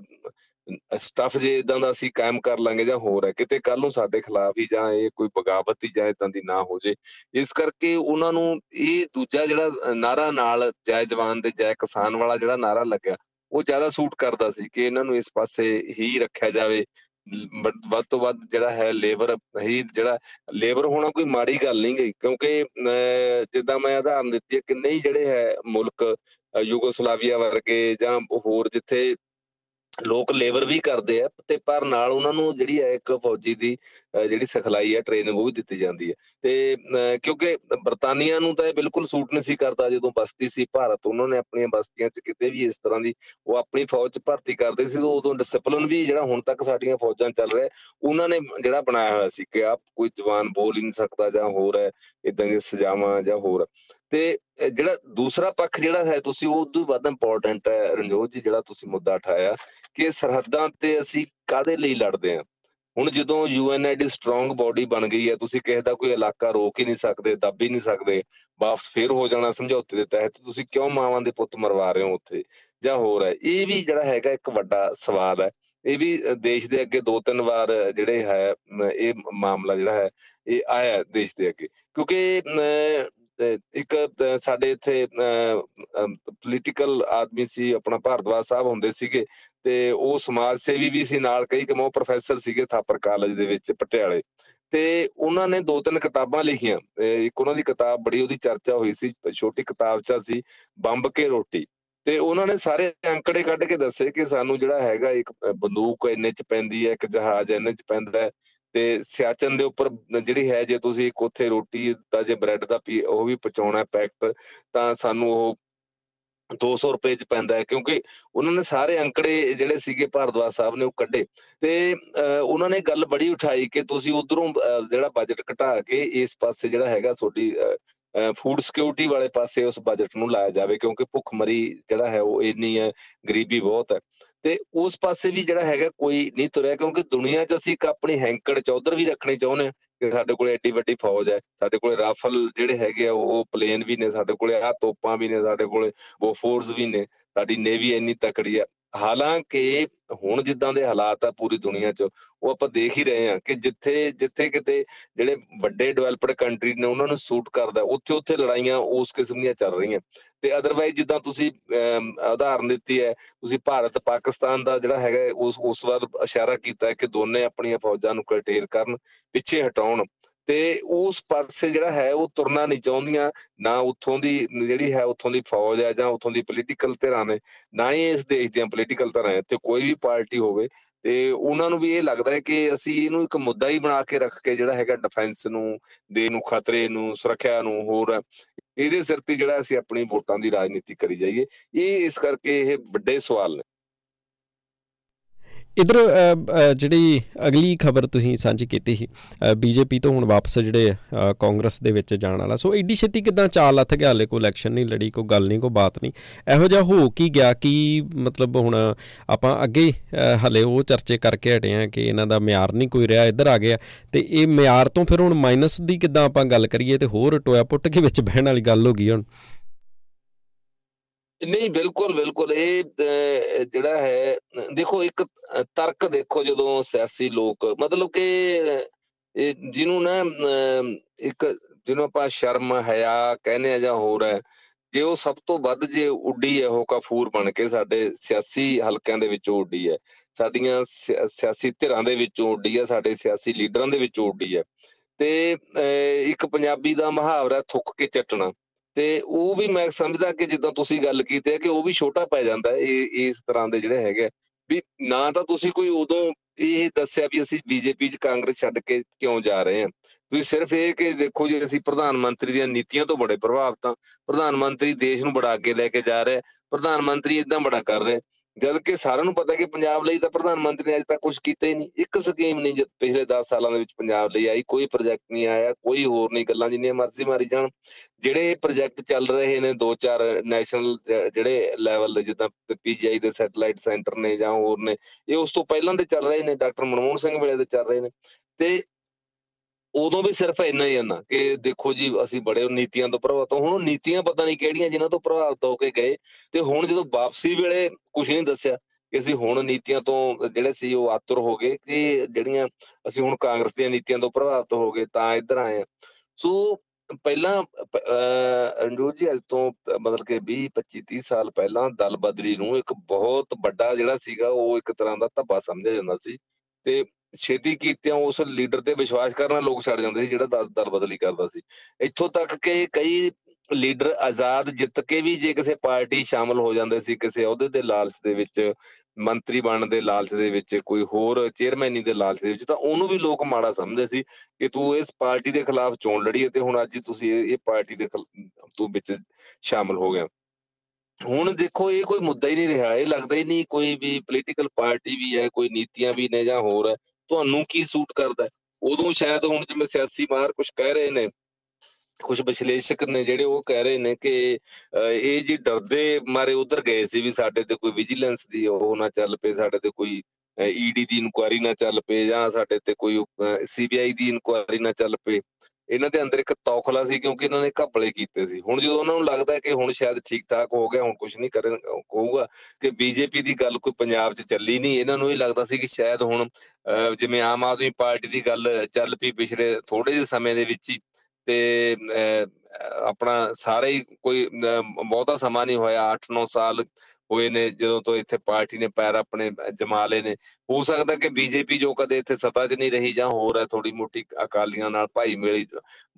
ਸਟਫ ਜੇ ਇਦਾਂ ਦਾ ਅਸੀਂ ਕਾਇਮ ਕਰ ਲਾਂਗੇ ਜਾਂ ਹੋਰ ਹੈ, ਕਿਤੇ ਕੱਲ ਨੂੰ ਸਾਡੇ ਖਿਲਾਫ ਹੀ ਜਾਂ ਇਹ ਕੋਈ ਬਗਾਵਤ ਹੀ ਜਾਂ ਇਦਾਂ ਦੀ ਨਾ ਹੋ ਜੇ, ਇਸ ਕਰਕੇ ਉਹਨਾਂ ਨੂੰ ਇਹ ਦੂਜਾ ਜਿਹੜਾ ਨਾਰਾ ਨਾਲ ਜੈ ਜਵਾਨ ਦੇ ਜੈ ਕਿਸਾਨ ਵਾਲਾ ਜਿਹੜਾ ਨਾਰਾ ਲੱਗਿਆ, ਉਹ ਜ਼ਿਆਦਾ ਸੂਟ ਕਰਦਾ ਸੀ ਕਿ ਇਹਨਾਂ ਨੂੰ ਇਸ ਪਾਸੇ ਹੀ ਰੱਖਿਆ ਜਾਵੇ। ਵੱਧ ਤੋਂ ਵੱਧ ਜਿਹੜਾ ਹੈ ਲੇਬਰ ਹੀ ਜਿਹੜਾ, ਲੇਬਰ ਹੋਣਾ ਕੋਈ ਮਾੜੀ ਗੱਲ ਨਹੀਂ ਗਈ ਕਿਉਂਕਿ ਜਿੱਦਾਂ ਮੈਂ ਆਧਾਰਨ ਦਿੱਤੀ ਹੈ ਕਿ ਨਹੀਂ ਜਿਹੜੇ ਹੈ ਮੁਲਕ ਯੂਗੋਸਲਾਵੀਆ ਵਰਗੇ ਜਾਂ ਹੋਰ ਜਿੱਥੇ ਲੋਕ ਲੇਬਰ ਵੀ ਕਰਦੇ ਆ ਤੇ ਪਰ ਨਾਲ ਉਹਨਾਂ ਨੂੰ ਜਿਹੜੀ ਹੈ ਇੱਕ ਫੌਜੀ ਦੀ ਜਿਹੜੀ ਸਿਖਲਾਈ ਹੈ ਟ੍ਰੇਨਿੰਗ ਉਹ ਵੀ ਦਿੱਤੀ ਜਾਂਦੀ ਹੈ। ਤੇ ਕਿਉਂਕਿ ਬਰਤਾਨੀਆ ਨੂੰ ਤਾਂ ਇਹ ਬਿਲਕੁਲ ਸੂਟ ਨਹੀਂ ਸੀ ਕਰਦਾ ਜਦੋਂ ਬਸਤੀ ਸੀ ਭਾਰਤ, ਉਹਨਾਂ ਨੇ ਆਪਣੀਆਂ ਬਸਤੀਆਂ 'ਚ ਕਿਤੇ ਵੀ ਇਸ ਤਰ੍ਹਾਂ ਦੀ ਉਹ ਆਪਣੀ ਫੌਜ 'ਚ ਭਰਤੀ ਕਰਦੇ ਸੀ ਉਦੋਂ ਡਿਸਪਲਿਨ ਵੀ ਜਿਹੜਾ ਹੁਣ ਤੱਕ ਸਾਡੀਆਂ ਫੌਜਾਂ ਚੱਲ ਰਿਹਾ, ਉਹਨਾਂ ਨੇ ਜਿਹੜਾ ਬਣਾਇਆ ਹੋਇਆ ਸੀ ਕਿ ਆਪ ਕੋਈ ਜਵਾਨ ਬੋਲ ਹੀ ਨਹੀਂ ਸਕਦਾ ਜਾਂ ਹੋਰ ਹੈ ਇਦਾਂ ਦੀਆਂ ਸਜ਼ਾਵਾਂ ਜਾਂ ਹੋਰ ਤੇ ਜਿਹੜਾ ਦੂਸਰਾ ਪੱਖ ਜਿਹੜਾ ਹੈ, ਤੁਸੀਂ ਉਹ ਤੋਂ ਵੱਧ ਇੰਪੋਰਟੈਂਟ ਹੈ ਰਣਜੋਤ ਜੀ, ਜਿਹੜਾ ਤੁਸੀਂ ਮੁੱਦਾ ਉਠਾਇਆ ਕਿ ਸਰਹੱਦਾਂ ਤੇ ਅਸੀਂ ਕਾਦੇ ਲਈ ਲੜਦੇ ਹਾਂ? ਹੁਣ ਜਦੋਂ ਯੂਐਨਆਈਡੀ ਸਟਰੋਂਗ ਬਾਡੀ ਬਣ ਗਈ ਹੈ, ਤੁਸੀਂ ਕਿਸੇ ਦਾ ਕੋਈ ਇਲਾਕਾ ਰੋਕ ਹੀ ਨਹੀਂ ਸਕਦੇ, ਦੱਬ ਹੀ ਨਹੀਂ ਸਕਦੇ, ਵਾਪਸ ਫੇਰ ਹੋ ਜਾਣਾ ਸਮਝੌਤੇ ਦੇ ਤਹਿਤ, ਤੁਸੀਂ ਕਿਉਂ ਮਾਵਾਂ ਦੇ ਪੁੱਤ ਮਰਵਾ ਰਹੇ ਹੋ ਉੱਥੇ? ਜਾਂ ਹੋਰ ਹੈ, ਇਹ ਵੀ ਜਿਹੜਾ ਹੈਗਾ ਇੱਕ ਵੱਡਾ ਸਵਾਲ ਹੈ। ਇਹ ਵੀ ਦੇਸ਼ ਦੇ ਅੱਗੇ ਦੋ ਤਿੰਨ ਵਾਰ ਜਿਹੜੇ ਹੈ, ਇਹ ਮਾਮਲਾ ਜਿਹੜਾ ਹੈ, ਇਹ ਆਇਆ ਦੇਸ਼ ਦੇ ਅੱਗੇ। ਕਿਉਂਕਿ ਇੱਕ ਸਾਡੇ ਇੱਥੇ ਪੋਲੀਟੀਕਲ ਆਦਮੀ ਸੀ, ਆਪਣਾ ਭਾਰਦਵਾਜ ਸਾਹਿਬ ਹੁੰਦੇ ਸੀਗੇ ਤੇ ਉਹ ਸਮਾਜ ਸੇਵੀ ਵੀ ਸੀ ਨਾਲ, ਕਈ ਕਮੋ ਪ੍ਰੋਫੈਸਰ ਸੀਗੇ ਥਾਪਰ ਕਾਲਜ ਦੇ ਵਿੱਚ, ਪਟਿਆਲੇ। ਤੇ ਉਹਨਾਂ ਨੇ ਦੋ ਤਿੰਨ ਕਿਤਾਬਾਂ ਲਿਖੀਆਂ। ਇੱਕ ਉਹਨਾਂ ਦੀ ਕਿਤਾਬ ਬੜੀ, ਉਹਦੀ ਚਰਚਾ ਹੋਈ ਸੀ, ਛੋਟੀ ਕਿਤਾਬ ਚਾ ਸੀ, ਬੰਬ ਕੇ ਰੋਟੀ। ਤੇ ਉਹਨਾਂ ਨੇ ਸਾਰੇ ਅੰਕੜੇ ਕੱਢ ਕੇ ਦੱਸੇ ਕਿ ਸਾਨੂੰ ਜਿਹੜਾ ਹੈਗਾ ਇੱਕ ਬੰਦੂਕ ਇੰਨੇ ਚ ਪੈਂਦੀ ਹੈ, ਇੱਕ ਜਹਾਜ਼ ਇੰਨੇ ਚ ਪੈਂਦਾ ਹੈ। ਤੇ ਸਿਆਚਨ ਦੇ ਉੱਪਰ ਜਿਹੜੀ ਹੈ, ਜੇ ਤੁਸੀਂ ਇੱਕ ਉੱਥੇ ਰੋਟੀ ਦਾ ਜੇ ਬ੍ਰੈਡ ਦਾ ਉਹ ਵੀ ਪਚਾਉਣਾ ਪੈਕਟ ਤਾਂ ਸਾਨੂੰ ਉਹ 200 ਰੁਪਏ ਚ ਪੈਂਦਾ ਹੈ, ਕਿਉਂਕਿ ਉਹਨਾਂ ਨੇ ਸਾਰੇ ਅੰਕੜੇ ਜਿਹੜੇ ਸੀਗੇ ਭਾਰਦਵਾਜ ਸਾਹਿਬ ਨੇ ਉਹ ਕੱਢੇ। ਤੇ ਉਹਨਾਂ ਨੇ ਗੱਲ ਬੜੀ ਉਠਾਈ ਕਿ ਤੁਸੀਂ ਉਧਰੋਂ ਜਿਹੜਾ ਬਜਟ ਘਟਾ ਕੇ ਇਸ ਪਾਸੇ ਜਿਹੜਾ ਹੈਗਾ ਤੁਹਾਡੀ ਫੂਡ ਸਿਕਿਉਰਿਟੀ ਵਾਲੇ ਪਾਸੇ ਉਸ ਬਜਟ ਨੂੰ ਲਾਇਆ ਜਾਵੇ, ਕਿਉਂਕਿ ਭੁੱਖਮਰੀ ਜਿਹੜਾ ਹੈ ਉਹ ਇੰਨੀ ਹੈ, ਗਰੀਬੀ ਬਹੁਤ ਹੈ। ਤੇ ਉਸ ਪਾਸੇ ਵੀ ਜਿਹੜਾ ਹੈਗਾ ਕੋਈ ਨਹੀਂ ਤੁਰਿਆ, ਕਿਉਂਕਿ ਦੁਨੀਆ 'ਚ ਅਸੀਂ ਇੱਕ ਆਪਣੀ ਹੈਂਕੜ ਚੌਧਰ ਵੀ ਰੱਖਣੀ ਚਾਹੁੰਦੇ ਕਿ ਸਾਡੇ ਕੋਲ ਐਡੀ ਵੱਡੀ ਫੌਜ ਹੈ, ਸਾਡੇ ਕੋਲ ਰਾਫਲ ਜਿਹੜੇ ਹੈਗੇ ਆ, ਉਹ ਪਲੇਨ ਵੀ ਨੇ ਸਾਡੇ ਕੋਲ ਆ ਤੋਪਾਂ ਵੀ ਨੇ ਸਾਡੇ ਕੋਲ, ਉਹ ਫੋਰਸ ਵੀ ਨੇ, ਸਾਡੀ ਨੇਵੀ ਇੰਨੀ ਤਕੜੀ ਆ ਹਾਲਾਂਕਿ ਹੁਣ ਜਿੱਦਾਂ ਦੇ ਹਾਲਾਤ ਆ ਪੂਰੀ ਦੁਨੀਆ 'ਚ, ਉਹ ਆਪਾਂ ਦੇਖ ਹੀ ਰਹੇ ਹਾਂ ਕਿ ਜਿੱਥੇ ਜਿੱਥੇ ਕਿਤੇ ਜਿਹੜੇ ਵੱਡੇ ਡਿਵੈਲਪਡ ਕੰਟਰੀ ਨੇ ਉਹਨਾਂ ਨੂੰ ਸੂਟ ਕਰਦਾ ਉੱਥੇ ਉੱਥੇ ਲੜਾਈਆਂ ਉਸ ਕਿਸਮ ਦੀਆਂ ਚੱਲ ਰਹੀਆਂ। ਤੇ ਅਦਰਵਾਈਜ਼ ਜਿੱਦਾਂ ਤੁਸੀਂ ਉਦਾਹਰਨ ਦਿੱਤੀ ਹੈ, ਤੁਸੀਂ ਭਾਰਤ ਪਾਕਿਸਤਾਨ ਦਾ ਜਿਹੜਾ ਹੈਗਾ ਉਸ ਉਸ ਵੱਲ ਇਸ਼ਾਰਾ ਕੀਤਾ ਹੈ ਕਿ ਦੋਨੇ ਆਪਣੀਆਂ ਫੌਜਾਂ ਨੂੰ ਕਟੇਰ ਕਰਨ, ਪਿੱਛੇ ਹਟਾਉਣ। ਤੇ ਉਸ ਪਾਸੇ ਜਿਹੜਾ ਹੈ, ਉਹ ਤੁਰਨਾ ਨਹੀਂ ਚਾਹੁੰਦੀਆਂ, ਨਾ ਉੱਥੋਂ ਦੀ ਜਿਹੜੀ ਹੈ, ਉੱਥੋਂ ਦੀ ਫੌਜ ਹੈ ਜਾਂ ਉੱਥੋਂ ਦੀ ਪੋਲੀਟੀਕਲ ਧਿਰਾਂ ਨੇ, ਨਾ ਹੀ ਇਸ ਦੇਸ਼ ਦੀਆਂ ਪੋਲੀਟੀਕਲ ਧਿਰਾਂ ਤੇ ਕੋਈ ਵੀ ਪਾਰਟੀ ਹੋਵੇ ਤੇ ਉਹਨਾਂ ਨੂੰ ਵੀ ਇਹ ਲੱਗਦਾ ਹੈ ਕਿ ਅਸੀਂ ਇਹਨੂੰ ਇੱਕ ਮੁੱਦਾ ਹੀ ਬਣਾ ਕੇ ਰੱਖ ਕੇ ਜਿਹੜਾ ਹੈਗਾ ਡਿਫੈਂਸ ਨੂੰ ਦੇ ਨੂੰ, ਖਤਰੇ ਨੂੰ, ਸੁਰੱਖਿਆ ਨੂੰ, ਹੋਰ ਇਹਦੇ ਸਿਰ ਤੇ ਜਿਹੜਾ ਅਸੀਂ ਆਪਣੀ ਵੋਟਾਂ ਦੀ ਰਾਜਨੀਤੀ ਕਰੀ ਜਾਈਏ। ਇਹ ਇਸ ਕਰਕੇ ਇਹ ਵੱਡੇ ਸਵਾਲ ਨੇ। ਇਧਰ ਜਿਹੜੀ ਅਗਲੀ ਖਬਰ ਤੁਸੀਂ ਸਾਂਝੀ ਕੀਤੀ ਸੀ ਬੀਜੇਪੀ ਤੋਂ ਹੁਣ ਵਾਪਸ ਜਿਹੜੇ ਕਾਂਗਰਸ ਦੇ ਵਿੱਚ ਜਾਣ ਵਾਲਾ। ਸੋ ਐਡੀ ਛੇਤੀ ਕਿਦਾਂ ਚਾਲ ਲੱਥ ਗਿਆ ਹਲੇ ਕੋ ਇਲੈਕਸ਼ਨ ਨਹੀਂ ਲੜੀ ਕੋ ਗੱਲ ਨਹੀਂ ਕੋ ਬਾਤ ਨਹੀਂ। ਇਹੋ ਜਿਹਾ ਹੋ ਕੀ ਗਿਆ? ਕਿ ਮਤਲਬ ਹੁਣ ਆਪਾਂ ਅੱਗੇ ਹਲੇ ਉਹ ਚਰਚੇ ਕਰਕੇ ਹਟੇ ਆ ਕਿ ਇਹਨਾਂ ਦਾ ਮਿਆਰ ਨਹੀਂ ਕੋਈ ਰਿਹਾ, ਇੱਧਰ ਆ ਗਿਆ। ਤੇ ਇਹ ਮਿਆਰ ਤੋਂ ਫਿਰ ਹੁਣ ਮਾਈਨਸ ਦੀ ਕਿਦਾਂ ਆਪਾਂ ਗੱਲ ਕਰੀਏ ਤੇ ਹੋਰ ਟੋਇਆ ਪੁੱਟ ਕੇ ਵਿੱਚ ਬਹਿਣ ਵਾਲੀ ਗੱਲ ਹੋ ਗਈ ਹੁਣ। ਨਹੀਂ, ਬਿਲਕੁਲ ਬਿਲਕੁਲ। ਇਹ ਜਿਹੜਾ ਹੈ, ਦੇਖੋ, ਇੱਕ ਤਰਕ ਦੇਖੋ ਜਦੋਂ ਸਿਆਸੀ ਲੋਕ, ਮਤਲਬ ਕਿ ਇਹ ਜਿਹਨੂੰ ਨਾ ਇੱਕ ਜਿਹਨੂੰ ਆਪਾਂ ਸ਼ਰਮ ਹਿਆ ਕਹਿੰਦੇ ਆ ਜਾਂ ਹੋਰ ਹੈ, ਜੇ ਉਹ ਸਭ ਤੋਂ ਵੱਧ ਜੇ ਉੱਡੀ ਹੈ, ਉਹ ਕਫੂਰ ਬਣ ਕੇ ਸਾਡੇ ਸਿਆਸੀ ਹਲਕਿਆਂ ਦੇ ਵਿੱਚੋਂ ਉੱਡੀ ਹੈ। ਸਾਡੀਆਂ ਸਿਆਸੀ ਧਿਰਾਂ ਦੇ ਵਿੱਚੋਂ ਉੱਡੀ ਹੈ, ਸਾਡੇ ਸਿਆਸੀ ਲੀਡਰਾਂ ਦੇ ਵਿੱਚੋਂ ਉੱਡੀ ਹੈ। ਤੇ ਇੱਕ ਪੰਜਾਬੀ ਦਾ ਮੁਹਾਵਰਾ ਥੁੱਕ ਕੇ ਚੱਟਣਾ। ਤੇ ਉਹ ਵੀ ਮੈਂ ਸਮਝਦਾ ਕਿ ਜਿੱਦਾਂ ਤੁਸੀਂ ਗੱਲ ਕੀਤੀ ਹੈ ਕਿ ਉਹ ਵੀ ਛੋਟਾ ਪੈ ਜਾਂਦਾ ਇਹ, ਇਸ ਤਰ੍ਹਾਂ ਦੇ ਜਿਹੜੇ ਹੈਗੇ ਵੀ ਨਾ ਤਾਂ ਤੁਸੀਂ ਕੋਈ ਉਦੋਂ ਇਹ ਦੱਸਿਆ ਵੀ ਅਸੀਂ ਬੀਜੇਪੀ ਚ ਕਾਂਗਰਸ ਛੱਡ ਕੇ ਕਿਉਂ ਜਾ ਰਹੇ ਹਾਂ। ਤੁਸੀਂ ਸਿਰਫ ਇਹ ਕਿ ਦੇਖੋ ਜੀ ਅਸੀਂ ਪ੍ਰਧਾਨ ਮੰਤਰੀ ਦੀਆਂ ਨੀਤੀਆਂ ਤੋਂ ਬੜੇ ਪ੍ਰਭਾਵਿਤ ਹਾਂ, ਪ੍ਰਧਾਨ ਮੰਤਰੀ ਦੇਸ਼ ਨੂੰ ਬੜਾ ਅੱਗੇ ਲੈ ਕੇ ਜਾ ਰਿਹਾ ਪ੍ਰਧਾਨ ਮੰਤਰੀ ਇਦਾਂ ਬੜਾ ਕਰ ਰਿਹਾ ਜਦ ਕਿ ਸਾਰਿਆਂ ਨੂੰ ਪਤਾ ਕਿ ਪੰਜਾਬ ਲਈ ਤਾਂ ਪ੍ਰਧਾਨ ਮੰਤਰੀ ਨੇ ਅਜੇ ਤੱਕ ਕੁਝ ਕੀਤਾ ਹੀ ਨਹੀਂ। ਇੱਕ ਸਕੀਮ ਨਹੀਂ ਜਦ ਪਿਛਲੇ 10 ਸਾਲਾਂ ਦੇ ਵਿੱਚ ਪੰਜਾਬ ਲਈ ਆਈ। ਕੋਈ ਪ੍ਰੋਜੈਕਟ ਨਹੀਂ ਆਇਆ, ਕੋਈ ਹੋਰ ਨਹੀਂ। ਗੱਲਾਂ ਜਿੰਨੀਆਂ ਮਰਜ਼ੀ ਮਾਰੀ ਜਾਣ। ਜਿਹੜੇ ਪ੍ਰੋਜੈਕਟ ਚੱਲ ਰਹੇ ਨੇ, ਦੋ ਚਾਰ ਨੈਸ਼ਨਲ ਜਿਹੜੇ ਲੈਵਲ ਦੇ, ਜਿੱਦਾਂ ਪੀਜੀਆਈ ਦੇ ਸੈਟਲਾਈਟ ਸੈਂਟਰ ਨੇ ਜਾਂ ਹੋਰ ਨੇ, ਇਹ ਉਸ ਤੋਂ ਪਹਿਲਾਂ ਦੇ ਚੱਲ ਰਹੇ ਨੇ। ਡਾਕਟਰ ਮਨਮੋਹਨ ਸਿੰਘ ਵੇਲੇ ਦੇ ਚੱਲ ਰਹੇ ਨੇ। ਤੇ ਉਦੋਂ ਵੀ ਸਿਰਫ ਇੰਨਾ ਹੀ ਆਂਦਾ ਕਿ ਦੇਖੋ ਜੀ, ਅਸੀਂ ਬੜੇ ਨੀਤੀਆਂ ਤੋਂ ਪ੍ਰਭਾਵਿਤ ਹੁਣ ਨੀਤੀਆਂ ਪਤਾ ਨਹੀਂ ਕਿਹੜੀਆਂ ਜਿਨ੍ਹਾਂ ਤੋਂ ਪ੍ਰਭਾਵਿਤ ਹੋ ਕੇ ਗਏ ਤੇ ਹੁਣ ਜਦੋਂ ਵਾਪਸੀ ਵੇਲੇ ਕੁਝ ਨਹੀਂ ਦੱਸਿਆ ਕਿ ਅਸੀਂ ਹੁਣ ਨੀਤੀਆਂ ਤੋਂ ਜਿਹੜੇ ਸੀ ਉਹ ਆਤੁਰ ਹੋ ਗਏ ਕਿ ਜਿਹੜੀਆਂ ਅਸੀਂ ਹੁਣ ਕਾਂਗਰਸ ਦੀਆਂ ਨੀਤੀਆਂ ਤੋਂ ਪ੍ਰਭਾਵਿਤ ਹੋ ਗਏ ਤਾਂ ਇੱਧਰ ਆਏ ਆ ਸੋ ਪਹਿਲਾਂ ਰਣਜੋਤ ਜੀ, ਅੱਜ ਤੋਂ ਮਤਲਬ ਕਿ 20 25 30 ਸਾਲ ਪਹਿਲਾਂ ਦਲ ਬਦਲੀ ਨੂੰ ਇੱਕ ਬਹੁਤ ਵੱਡਾ ਜਿਹੜਾ ਸੀਗਾ ਉਹ ਇੱਕ ਤਰ੍ਹਾਂ ਦਾ ਧੱਬਾ ਸਮਝਿਆ ਜਾਂਦਾ ਸੀ ਤੇ ਛੇਤੀ ਕੀਤਿਆਂ ਉਸ ਲੀਡਰ ਤੇ ਵਿਸ਼ਵਾਸ ਕਰਨਾ ਲੋਕ ਛੱਡ ਜਾਂਦੇ ਸੀ, ਜਿਹੜਾ ਦਲ ਬਦਲੀ ਕਰਦਾ ਸੀ। ਇੱਥੋਂ ਤੱਕ ਕਿ ਕਈ ਲੀਡਰ ਆਜ਼ਾਦ ਜਿੱਤ ਕੇ ਵੀ ਜੇ ਕਿਸੇ ਪਾਰਟੀ ਸ਼ਾਮਲ ਹੋ ਜਾਂਦੇ ਸੀ, ਕਿਸੇ ਅਹੁਦੇ ਦੇ ਲਾਲਚ ਦੇ ਵਿੱਚ, ਮੰਤਰੀ ਬਣਨ ਦੇ ਲਾਲਚ ਦੇ ਵਿੱਚ, ਕੋਈ ਹੋਰ ਚੇਅਰਮੈਨੀ ਦੇ ਲਾਲਚ ਦੇ ਵਿੱਚ, ਤਾਂ ਉਹਨੂੰ ਵੀ ਲੋਕ ਮਾੜਾ ਸਮਝਦੇ ਸੀ ਕਿ ਤੂੰ ਇਸ ਪਾਰਟੀ ਦੇ ਖਿਲਾਫ ਚੋਣ ਲੜੀ ਤੇ ਹੁਣ ਅੱਜ ਤੁਸੀਂ ਇਹ ਪਾਰਟੀ ਦੇ ਤੂੰ ਵਿੱਚ ਸ਼ਾਮਲ ਹੋ ਗਿਆ। ਹੁਣ ਦੇਖੋ, ਇਹ ਕੋਈ ਮੁੱਦਾ ਹੀ ਨਹੀਂ ਰਿਹਾ। ਇਹ ਲੱਗਦਾ ਹੀ ਨਹੀਂ ਕੋਈ ਵੀ ਪੋਲੀਟੀਕਲ ਪਾਰਟੀ ਵੀ ਹੈ, ਕੋਈ ਨੀਤੀਆਂ ਵੀ ਨੇ ਜਾਂ ਹੋਰ। ਹੈ ਤੁਹਾਨੂੰ ਕੀ ਸੂਟ ਕਰਦਾ ਉਦੋਂ ਸ਼ਾਇਦ ਹੁਣ ਜਿਵੇਂ ਸਿਆਸੀ ਮਾਰ ਕੁਝ ਕਹਿ ਰਹੇ ਨੇ ਕੁਝ ਵਿਸ਼ਲੇਸ਼ਕ ਨੇ ਜਿਹੜੇ ਉਹ ਕਹਿ ਰਹੇ ਨੇ ਕਿ ਇਹ ਜੀ ਡਰਦੇ ਮਾਰੇ ਉਧਰ ਗਏ ਸੀ ਵੀ ਸਾਡੇ ਤੇ ਕੋਈ ਵਿਜੀਲੈਂਸ ਦੀ ਉਹ ਨਾ ਚੱਲ ਪਏ, ਸਾਡੇ ਤੇ ਕੋਈ ਈਡੀ ਦੀ ਇਨਕੁਆਇਰੀ ਨਾ ਚੱਲ ਪਏ ਜਾਂ ਸਾਡੇ ਤੇ ਕੋਈ ਸੀਬੀਆਈ ਦੀ ਇਨਕੁਆਇਰੀ ਨਾ ਚੱਲ ਪਏ। ਇਹਨਾਂ ਦੇ ਅੰਦਰ ਇੱਕ ਤੌਖਲਾ ਸੀ ਕਿਉਂਕਿ ਇਹਨਾਂ ਨੇ ਘਪਲੇ ਕੀਤੇ ਸੀ। ਹੁਣ ਜਦੋਂ ਉਹਨਾਂ ਨੂੰ ਲੱਗਦਾ ਕਿ ਹੁਣ ਸ਼ਾਇਦ ਠੀਕ ਠਾਕ ਹੋ ਗਿਆ, ਹੁਣ ਕੁਝ ਨਹੀਂ ਕਰਨ ਕਹੂਗਾ ਕਿ ਬੀਜੇਪੀ ਦੀ ਗੱਲ ਕੋਈ ਪੰਜਾਬ 'ਚ ਚੱਲੀ ਨਹੀਂ, ਇਹਨਾਂ ਨੂੰ ਇਹ ਲੱਗਦਾ ਸੀ ਕਿ ਸ਼ਾਇਦ ਹੁਣ ਜਿਵੇਂ ਆਮ ਆਦਮੀ ਪਾਰਟੀ ਦੀ ਗੱਲ ਚੱਲ ਪਈ ਪਿਛਲੇ ਥੋੜੇ ਜਿਹੇ ਸਮੇਂ ਦੇ ਵਿੱਚ ਹੀ ਤੇ ਆਪਣਾ ਸਾਰੇ ਹੀ ਕੋਈ ਬਹੁਤਾ ਸਮਾਂ ਨਹੀਂ ਹੋਇਆ 8-9 ਸਾਲ ਹੋਏ ਨੇ, ਜਦੋਂ ਤੋਂ ਇੱਥੇ ਪਾਰਟੀ ਨੇ ਪੈਰ ਆਪਣੇ ਜਮਾ ਲਏ ਨੇ। ਹੋ ਸਕਦਾ ਕਿ ਬੀਜੇਪੀ ਜੋ ਕਦੇ ਇੱਥੇ ਸੱਤਾ 'ਚ ਨਹੀਂ ਰਹੀ ਜਾਂ ਹੋਰ ਹੈ ਥੋੜੀ ਮੋਟੀ ਅਕਾਲੀਆਂ ਨਾਲ ਭਾਈ ਮੇਲੀ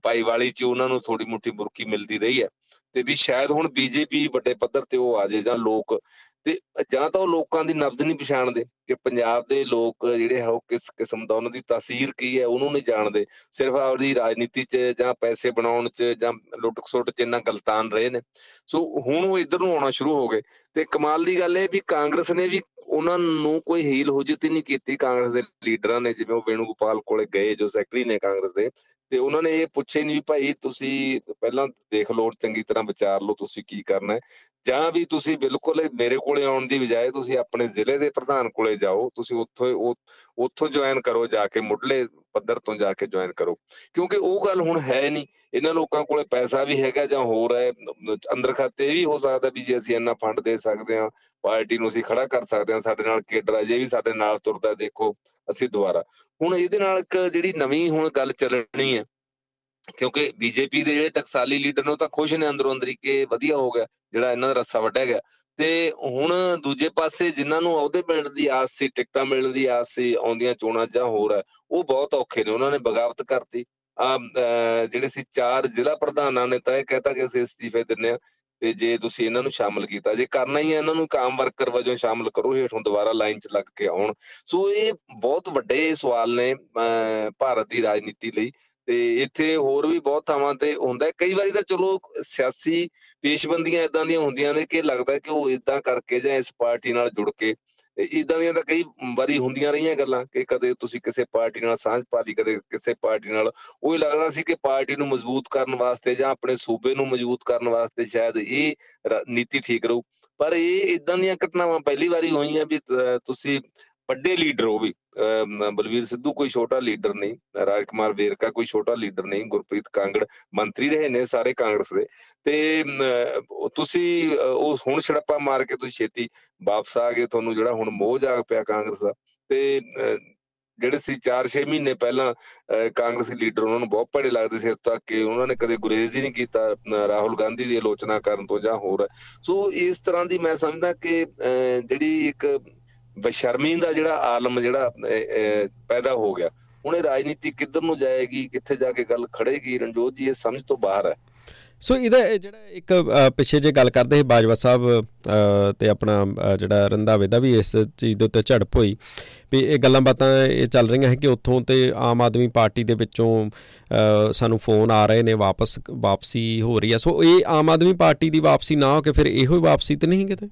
ਭਾਈਵਾਲੀ 'ਚ ਉਹਨਾਂ ਨੂੰ ਥੋੜੀ ਮੋਟੀ ਬੁਰਕੀ ਮਿਲਦੀ ਰਹੀ ਹੈ। ਤੇ ਵੀ ਸ਼ਾਇਦ ਹੁਣ ਬੀਜੇਪੀ ਵੱਡੇ ਪੱਧਰ ਤੇ ਉਹ ਆ ਜੇ ਜਾਂ ਲੋਕ ਤੇ ਜਾਂ ਤਾਂ ਉਹ ਲੋਕਾਂ ਦੀ ਨਬਜ਼ ਨਹੀਂ ਪਛਾਣਦੇ ਕਿ ਪੰਜਾਬ ਦੇ ਲੋਕ ਜਿਹੜੇ ਹੈ ਉਹ ਕਿਸ ਕਿਸਮ ਦਾ, ਉਹਨਾਂ ਦੀ ਤਾਸੀਰ ਕੀ ਹੈ, ਉਹਨੂੰ ਨਹੀਂ ਜਾਣਦੇ। ਸਿਰਫ ਆਪਣੀ ਰਾਜਨੀਤੀ 'ਚ ਜਾਂ ਪੈਸੇ ਬਣਾਉਣ 'ਚ ਜਾਂ ਲੁੱਟ ਖਸੁੱਟ 'ਚ ਇੰਨਾ ਗਲਤਾਨ ਰਹੇ ਨੇ। ਸੋ ਹੁਣ ਉਹ ਇਧਰ ਨੂੰ ਆਉਣਾ ਸ਼ੁਰੂ ਹੋ ਗਏ। ਤੇ ਕਮਾਲ ਦੀ ਗੱਲ ਇਹ ਵੀ ਕਾਂਗਰਸ ਨੇ ਵੀ ਉਹਨਾਂ ਨੂੰ ਕੋਈ ਹੀਲ ਹੁਜਤ ਹੀ ਨਹੀਂ ਕੀਤੀ ਕਾਂਗਰਸ ਦੇ ਲੀਡਰਾਂ ਨੇ, ਜਿਵੇਂ ਉਹ ਵੇਣੂ ਗੋਪਾਲ ਕੋਲੇ ਗਏ ਜੋ ਸੈਕਟਰੀ ਨੇ ਕਾਂਗਰਸ ਦੇ। ਤੇ ਉਹਨਾਂ ਨੇ ਇਹ ਪੁੱਛੇ ਨਹੀਂ ਵੀ ਭਾਈ ਤੁਸੀਂ ਪਹਿਲਾਂ ਦੇਖ ਲਓ, ਚੰਗੀ ਤਰ੍ਹਾਂ ਵਿਚਾਰ ਲਓ ਤੁਸੀਂ ਕੀ ਕਰਨਾ ਹੈ। ਜਾਂ ਵੀ ਤੁਸੀਂ ਬਿਲਕੁਲ ਮੇਰੇ ਕੋਲੇ ਆਉਣ ਦੀ ਬਜਾਏ ਤੁਸੀਂ ਆਪਣੇ ਜ਼ਿਲ੍ਹੇ ਦੇ ਪ੍ਰਧਾਨ ਕੋਲੇ ਜਾਓ, ਤੁਸੀਂ ਉੱਥੋਂ ਉੱਥੋਂ ਜੁਆਇਨ ਕਰੋ ਜਾ ਕੇ ਮੁੱਢਲੇ ਪੱਧਰ ਤੋਂ ਜਾ ਕੇ ਜੁਆਇਨ ਕਰੋ। ਕਿਉਂਕਿ ਉਹ ਗੱਲ ਹੁਣ ਹੈ ਨਹੀਂ। ਇਹਨਾਂ ਲੋਕਾਂ ਕੋਲੇ ਪੈਸਾ ਵੀ ਹੈਗਾ ਜਾਂ ਹੋਰ ਹੈ, ਅੰਦਰ ਖਾਤੇ ਵੀ ਹੋ ਸਕਦਾ ਵੀ ਜੇ ਅਸੀਂ ਇੰਨਾ ਫੰਡ ਦੇ ਸਕਦੇ ਹਾਂ, ਪਾਰਟੀ ਨੂੰ ਅਸੀਂ ਖੜਾ ਕਰ ਸਕਦੇ ਹਾਂ, ਸਾਡੇ ਨਾਲ ਕੇਡਰ ਅਜੇ ਵੀ ਸਾਡੇ ਨਾਲ ਤੁਰਦਾ ਦੇਖੋ, ਅਸੀਂ ਦੁਬਾਰਾ। ਹੁਣ ਇਹਦੇ ਨਾਲ ਇੱਕ ਜਿਹੜੀ ਨਵੀਂ ਹੁਣ ਗੱਲ ਚੱਲਣੀ ਹੈ ਕਿਉਂਕਿ ਬੀਜੇਪੀ ਦੇ ਜਿਹੜੇ ਟਕਸਾਲੀ ਲੀਡਰ ਨੇ ਉਹ ਤਾਂ ਖੁਸ਼ ਨੇ ਅੰਦਰੋਂ ਅੰਦਰੀ ਕਿ ਵਧੀਆ ਹੋ ਗਿਆ, ਜਿਹੜਾ ਇਹਨਾਂ ਦਾ ਰੱਸਾ ਵੱਢਿਆ ਗਿਆ। ਤੇ ਹੁਣ ਦੂਜੇ ਪਾਸੇ ਜਿਨ੍ਹਾਂ ਨੂੰ ਅਹੁਦੇ ਮਿਲਣ ਦੀ ਆਸ ਸੀ, ਟਿਕਟਾਂ ਮਿਲਣ ਦੀ ਆਸ ਸੀ, ਆਉਂਦੀਆਂ ਚੋਣਾਂ ਜਾਂ ਹੋਰ ਹੈ, ਉਹ ਬਹੁਤ ਔਖੇ ਨੇ, ਉਹਨਾਂ ਨੇ ਬਗਾਵਤ ਕਰਤੀ। ਆ ਜਿਹੜੇ ਸੀ ਚਾਰ ਜ਼ਿਲ੍ਹਾ ਪ੍ਰਧਾਨਾਂ ਨੇ ਤਾਂ ਇਹ ਕਹਤਾ ਕਿ ਅਸੀਂ ਅਸਤੀਫੇ ਦਿੰਨੇ ਆ ਤੇ ਜੇ ਤੁਸੀਂ ਇਹਨਾਂ ਨੂੰ ਸ਼ਾਮਲ ਕੀਤਾ, ਜੇ ਕਰਨਾ ਹੀ ਹੈ, ਇਹਨਾਂ ਨੂੰ ਕਾਮ ਵਰਕਰ ਵਜੋਂ ਸ਼ਾਮਲ ਕਰੋ, ਹੇਠੋਂ ਦੁਬਾਰਾ ਲਾਈਨ 'ਚ ਲੱਗ ਕੇ ਆਉਣ। ਸੋ ਇਹ ਬਹੁਤ ਵੱਡੇ ਸਵਾਲ ਨੇ ਭਾਰਤ ਦੀ ਰਾਜਨੀਤੀ ਲਈ। ਤੇ ਇੱਥੇ ਹੋਰ ਵੀ ਬਹੁਤ ਥਾਵਾਂ ਤੇ ਹੁੰਦਾ ਕਈ ਵਾਰੀ ਤਾਂ ਚਲੋ ਸਿਆਸੀ ਪੇਸ਼ਬੰਦੀਆਂ ਇਦਾਂ ਦੀਆਂ ਹੁੰਦੀਆਂ ਨੇ ਕਿ ਲੱਗਦਾ ਕਿ ਉਹ ਇਦਾਂ ਕਰਕੇ ਜਾਂ ਇਸ ਪਾਰਟੀ ਨਾਲ ਜੁੜ ਕੇ ਇਦਾਂ ਦੀਆਂ ਤਾਂ ਕਈ ਵਾਰੀ ਹੁੰਦੀਆਂ ਰਹੀਆਂ ਗੱਲਾਂ ਕਿ ਕਦੇ ਤੁਸੀਂ ਕਿਸੇ ਪਾਰਟੀ ਨਾਲ ਸਾਂਝ ਪਾ ਲਈ, ਕਦੇ ਕਿਸੇ ਪਾਰਟੀ ਨਾਲ। ਉਹ ਹੀ ਲੱਗਦਾ ਸੀ ਕਿ ਪਾਰਟੀ ਨੂੰ ਮਜ਼ਬੂਤ ਕਰਨ ਵਾਸਤੇ ਜਾਂ ਆਪਣੇ ਸੂਬੇ ਨੂੰ ਮਜ਼ਬੂਤ ਕਰਨ ਵਾਸਤੇ ਸ਼ਾਇਦ ਇਹ ਨੀਤੀ ਠੀਕ ਰਹੂ। ਪਰ ਇਹ ਇਦਾਂ ਦੀਆਂ ਘਟਨਾਵਾਂ ਪਹਿਲੀ ਵਾਰੀ ਹੋਈਆਂ ਵੀ ਤੁਸੀਂ ਵੱਡੇ ਲੀਡਰ ਉਹ ਵੀ ਬਲਵੀਰ ਸਿੱਧੂ ਕੋਈ ਛੋਟਾ ਲੀਡਰ ਨਹੀਂ, ਰਾਜਕੁਮਾਰ ਵੇਰਕਾ ਕੋਈ ਛੋਟਾ ਲੀਡਰ ਨਹੀਂ, ਗੁਰਪ੍ਰੀਤ ਕਾਂਗੜ ਮੰਤਰੀ ਰਹੇ ਨੇ ਸਾਰੇ ਕਾਂਗਰਸ ਦੇ। ਤੇ ਤੁਸੀਂ ਉਹ ਹੁਣ ਛੜੱਪਾ ਮਾਰ ਕੇ ਤੁਸੀਂ ਛੇਤੀ ਵਾਪਸ ਆ ਗਏ, ਤੁਹਾਨੂੰ ਜਿਹੜਾ ਹੁਣ ਮੋਹ ਜਾਗ ਪਿਆ ਕਾਂਗਰਸ ਦਾ। ਤੇ ਜਿਹੜੇ ਸੀ 4-6 ਮਹੀਨੇ ਪਹਿਲਾਂ ਕਾਂਗਰਸੀ ਲੀਡਰ ਉਹਨਾਂ ਨੂੰ ਬਹੁਤ ਭੜੇ ਲੱਗਦੇ ਸੀ, ਇਸ ਤੱਕ ਕਿ ਉਹਨਾਂ ਨੇ ਕਦੇ ਗੁਰੇਜ਼ ਹੀ ਨਹੀਂ ਕੀਤਾ ਰਾਹੁਲ ਗਾਂਧੀ ਦੀ ਆਲੋਚਨਾ ਕਰਨ ਤੋਂ ਜਾਂ ਹੋਰ। ਸੋ ਇਸ ਤਰ੍ਹਾਂ ਦੀ ਮੈਂ ਸਮਝਦਾ ਕਿ ਜਿਹੜੀ ਇੱਕ ਬਸ਼ਰਮੀ ਦਾ ਜਿਹੜਾ ਆਲਮ ਜਿਹੜਾ ਪੈਦਾ ਹੋ ਗਿਆ। ਹੁਣ ਇਹ ਰਾਜਨੀਤੀ ਕਿੱਧਰ ਨੂੰ ਜਾਏਗੀ, ਕਿੱਥੇ ਜਾ ਕੇ ਗੱਲ ਖੜੇਗੀ? ਰਣਜੋਤ ਜੀ, ਇਹ ਸਮਝ ਤੋਂ ਬਾਹਰ ਹੈ। ਸੋ ਇਹਦਾ ਜਿਹੜਾ ਇੱਕ ਪਿੱਛੇ ਜੇ ਗੱਲ ਕਰਦੇ ਬਾਜਵਾ ਸਾਹਿਬ ਤੇ ਆਪਣਾ ਜਿਹੜਾ ਰੰਧਾਵੇ ਦਾ ਵੀ ਇਸ ਚੀਜ਼ ਦੇ ਉੱਤੇ ਝੜਪ ਹੋਈ, ਵੀ ਇਹ ਗੱਲਾਂ ਬਾਤਾਂ ਇਹ ਚੱਲ ਰਹੀਆਂ ਹੈ ਕਿ ਉੱਥੋਂ ਤੇ ਆਮ ਆਦਮੀ ਪਾਰਟੀ ਦੇ ਵਿੱਚੋਂ ਸਾਨੂੰ ਫੋਨ ਆ ਰਹੇ ਨੇ, ਵਾਪਸ, ਵਾਪਸੀ ਹੋ ਰਹੀ ਹੈ। ਸੋ ਇਹ ਆਮ ਆਦਮੀ ਪਾਰਟੀ ਦੀ ਵਾਪਸੀ ਨਾ ਹੋ ਕੇ ਫਿਰ ਇਹੋ ਹੀ ਵਾਪਸੀ ਤੇ ਨਹੀਂ ਕਿਤੇ?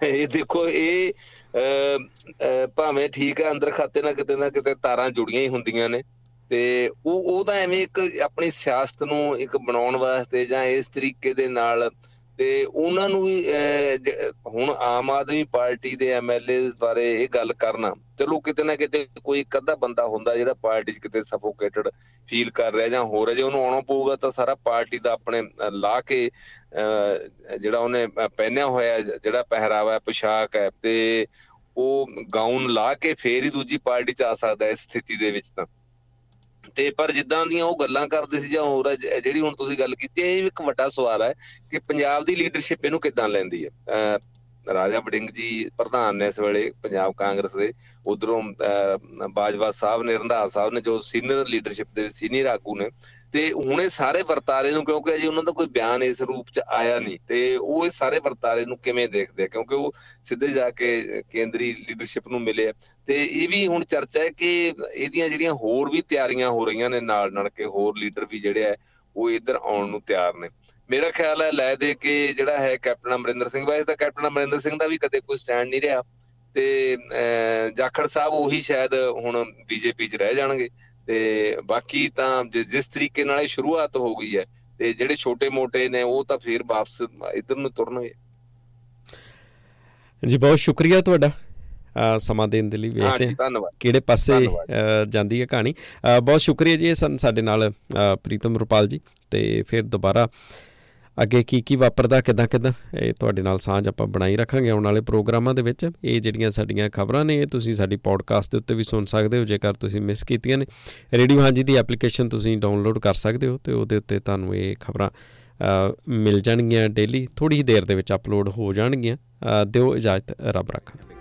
ਇਹ ਦੇਖੋ, ਇਹ ਭਾਵੇਂ ਠੀਕ ਹੈ ਅੰਦਰ ਖਾਤੇ ਨਾਲ ਕਿਤੇ ਨਾ ਕਿਤੇ ਤਾਰਾਂ ਜੁੜੀਆਂ ਹੀ ਹੁੰਦੀਆਂ ਨੇ। ਤੇ ਉਹ ਉਹ ਤਾਂ ਐਵੇਂ ਇੱਕ ਆਪਣੀ ਸਿਆਸਤ ਨੂੰ ਇੱਕ ਬਣਾਉਣ ਵਾਸਤੇ ਜਾਂ ਇਸ ਤਰੀਕੇ ਦੇ ਨਾਲ ਤੇ ਉਹਨਾਂ ਨੂੰ ਵੀ ਹੁਣ ਆਮ ਆਦਮੀ ਪਾਰਟੀ ਦੇ ਐਮਐਲਏ ਬਾਰੇ ਇਹ ਗੱਲ ਕਰਨਾ, ਚਲੋ ਕਿਤੇ ਨਾ ਕਿਤੇ ਕੋਈ ਕੱਦਾ ਬੰਦਾ ਹੁੰਦਾ ਜਿਹੜਾ ਪਾਰਟੀ 'ਚ ਕਿਤੇ ਸਫੋਕੇਟਡ ਫੀਲ ਕਰ ਰਿਹਾ ਜਾਂ ਹੋ ਰਿਹਾ ਜੇ ਉਹਨੂੰ ਆਉਣਾ ਪਊਗਾ ਤਾਂ ਸਾਰਾ ਪਾਰਟੀ ਦਾ ਆਪਣੇ ਲਾ ਕੇ ਜਿਹੜਾ ਉਹਨੇ ਪਹਿਨਿਆ ਹੋਇਆ ਜਿਹੜਾ ਪਹਿਰਾਵਾ ਹੈ, ਪੋਸ਼ਾਕ ਹੈ, ਤੇ ਉਹ ਗਾਊਨ ਲਾ ਕੇ ਫੇਰ ਹੀ ਦੂਜੀ ਪਾਰਟੀ 'ਚ ਆ ਸਕਦਾ ਇਸ ਸਥਿਤੀ ਦੇ ਵਿੱਚ ਤਾਂ। ਤੇ ਪਰ ਜਿੱਦਾਂ ਦੀਆਂ ਉਹ ਗੱਲਾਂ ਕਰਦੇ ਸੀ ਜਾਂ ਹੋਰ ਜਿਹੜੀ ਹੁਣ ਤੁਸੀਂ ਗੱਲ ਕੀਤੀ ਇਹ ਇੱਕ ਵੱਡਾ ਸਵਾਲ ਹੈ ਕਿ ਪੰਜਾਬ ਦੀ ਲੀਡਰਸ਼ਿਪ ਇਹਨੂੰ ਕਿੱਦਾਂ ਲੈਂਦੀ ਹੈ? ਰਾਜਾ ਬਡਿੰਗ ਜੀ ਪ੍ਰਧਾਨ ਨੇ ਇਸ ਵੇਲੇ ਪੰਜਾਬ ਕਾਂਗਰਸ ਦੇ, ਉਧਰੋਂ ਬਾਜਵਾ ਸਾਹਿਬ ਨੇ, ਰੰਧਾਵਾ ਸਾਹਿਬ ਨੇ ਜੋ ਸੀਨੀਅਰ ਲੀਡਰਸ਼ਿਪ ਦੇ ਸੀਨੀਅਰ ਆਗੂ ਨੇ ਤੇ ਹੁਣ ਇਹ ਸਾਰੇ ਵਰਤਾਰੇ ਨੂੰ, ਕਿਉਂਕਿ ਅਜੇ ਉਹਨਾਂ ਦਾ ਕੋਈ ਬਿਆਨ ਇਸ ਰੂਪ ਚ ਆਇਆ ਨਹੀਂ, ਤੇ ਉਹ ਇਹ ਸਾਰੇ ਵਰਤਾਰੇ ਨੂੰ ਕਿਵੇਂ ਦੇਖਦੇ ਆ? ਕਿਉਂਕਿ ਉਹ ਸਿੱਧੇ ਜਾ ਕੇ ਕੇਂਦਰੀ ਲੀਡਰਸ਼ਿਪ ਨੂੰ ਮਿਲੇ ਤੇ ਇਹ ਵੀ ਹੁਣ ਚਰਚਾ ਹੈ ਕਿ ਇਹਦੀਆਂ ਜਿਹੜੀਆਂ ਹੋਰ ਵੀ ਤਿਆਰੀਆਂ ਹੋ ਰਹੀਆਂ ਨੇ ਨਾਲ ਨਾਲ ਕੇ ਹੋਰ ਲੀਡਰ ਵੀ ਜਿਹੜੇ ਆ, ਉਹ ਇੱਧਰ ਆਉਣ ਨੂੰ ਤਿਆਰ ਨੇ। ਮੇਰਾ ਖਿਆਲ ਹੈ ਲੈ ਦੇ ਕੇ ਜਿਹੜਾ ਹੈ ਕੈਪਟਨ ਅਮਰਿੰਦਰ ਸਿੰਘ ਵਾਇਸ ਤਾਂ ਕੈਪਟਨ ਅਮਰਿੰਦਰ ਸਿੰਘ ਦਾ ਵੀ ਕਦੇ ਕੋਈ ਸਟੈਂਡ ਨਹੀਂ ਰਿਹਾ। ਤੇ ਜਾਖੜ ਸਾਹਿਬ ਉਹੀ ਸ਼ਾਇਦ ਹੁਣ ਬੀਜੇਪੀ 'ਚ ਰਹਿ ਜਾਣਗੇ। ਤੇ ਬਾਕੀ ਤਾਂ ਜਿਸ ਤਰੀਕੇ ਨਾਲ ਇਹ ਸ਼ੁਰੂਆਤ ਹੋ ਗਈ ਹੈ ਤੇ ਜਿਹੜੇ ਛੋਟੇ-ਮੋਟੇ ਨੇ ਉਹ ਤਾਂ ਫੇਰ ਵਾਪਸ ਇਧਰ ਨੂੰ ਤੁਰਨਗੇ ਜੀ ਬਹੁਤ ਸ਼ੁਕਰੀਆ ਤੁਹਾਡਾ। ਸਮਾਂ ਦੇਣ ਦੇ ਲਈ ਵੇਖਦੇ ਹਾਂ ਕਿਹੜੇ ਪਾਸੇ ਜਾਂਦੀ ਹੈ ਕਹਾਣੀ। ਬਹੁਤ ਸ਼ੁਕਰੀਆ ਜੀ ਸਾਡੇ ਨਾਲ ਪ੍ਰੀਤਮ ਰੁਪਾਲ ਜੀ ਤੇ ਫਿਰ ਦੁਬਾਰਾ ਅੱਗੇ ਕੀ ਕੀ ਵਾਪਰਦਾ, ਕਿਦਾਂ ਕਿਦਾਂ, ਇਹ ਤੁਹਾਡੇ ਨਾਲ ਸਾਂਝ ਆਪਾਂ ਬਣਾਈ ਰੱਖਾਂਗੇ ਆਉਣ ਵਾਲੇ ਪ੍ਰੋਗਰਾਮਾਂ ਦੇ ਵਿੱਚ। ਇਹ ਜਿਹੜੀਆਂ ਸਾਡੀਆਂ ਖਬਰਾਂ ਨੇ, ਇਹ ਤੁਸੀਂ ਸਾਡੀ ਪੋਡਕਾਸਟ ਦੇ ਉੱਤੇ ਵੀ ਸੁਣ ਸਕਦੇ ਹੋ, ਜੇਕਰ ਤੁਸੀਂ ਮਿਸ ਕੀਤੀਆਂ ਨੇ। ਰੇਡੀਓ ਹਾਂਜੀ ਦੀ ਐਪਲੀਕੇਸ਼ਨ ਤੁਸੀਂ ਡਾਊਨਲੋਡ ਕਰ ਸਕਦੇ ਹੋ ਤੇ ਉਹਦੇ ਉੱਤੇ ਤੁਹਾਨੂੰ ਇਹ ਖਬਰਾਂ ਮਿਲ ਜਾਣਗੀਆਂ ਡੇਲੀ ਥੋੜੀ ਹੀ ਦੇਰ ਦੇ ਵਿੱਚ ਅਪਲੋਡ ਹੋ ਜਾਣਗੀਆਂ। ਦਿਓ ਇਜਾਜ਼ਤ, ਰੱਬ ਰੱਖਾ